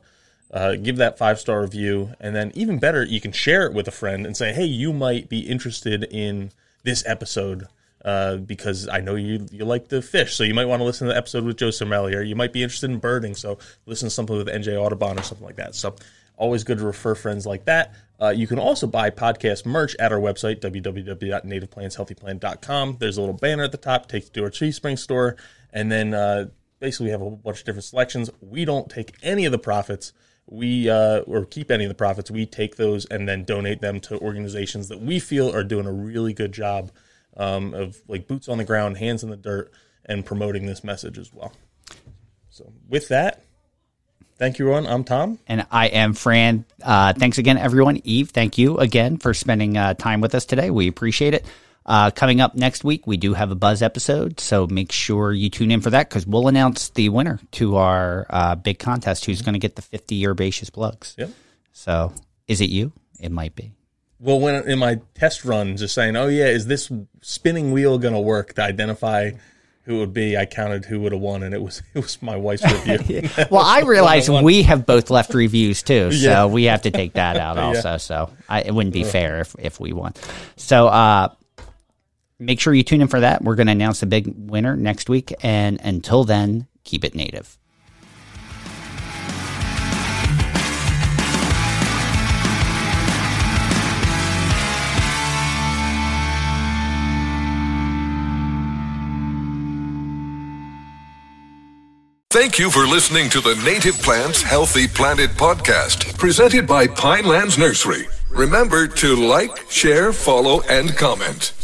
uh, give that five star review, and then even better, you can share it with a friend and say, "Hey, you might be interested in this episode." Uh, because I know you you like the fish, so you might want to listen to the episode with Joe Cermele, or you might be interested in birding, so listen to something with NJ Audubon or something like that. So always good to refer friends like that. Uh, you can also buy podcast merch at our website, www.nativeplantshealthyplant.com. There's a little banner at the top, takes you to our Teespring store, and then uh, basically we have a bunch of different selections. We don't take any of the profits we uh, or keep any of the profits, we take those and then donate them to organizations that we feel are doing a really good job um, of like boots on the ground, hands in the dirt, and promoting this message as well. So with that, thank you, everyone. I'm Tom, and I am Fran. Uh, thanks again, everyone. Eve, thank you again for spending uh, time with us today. We appreciate it. Uh, coming up next week, we do have a Buzz episode, so make sure you tune in for that because we'll announce the winner to our uh, big contest who's going to get the 50 herbaceous plugs. Yep. So is it you? It might be. Well, when in my test run, just saying, oh, yeah, is this spinning wheel going to work to identify who it would be, I counted who would have won, and it was it was my wife's review. well, I realize we have both left reviews too, so yeah. we have to take that out also. Yeah. So I, it wouldn't be fair if, if we won. So uh, make sure you tune in for that. We're going to announce the big winner next week. And until then, keep it native. Thank you for listening to the Native Plants Healthy Planet podcast, presented by Pinelands Nursery. Remember to like, share, follow, and comment.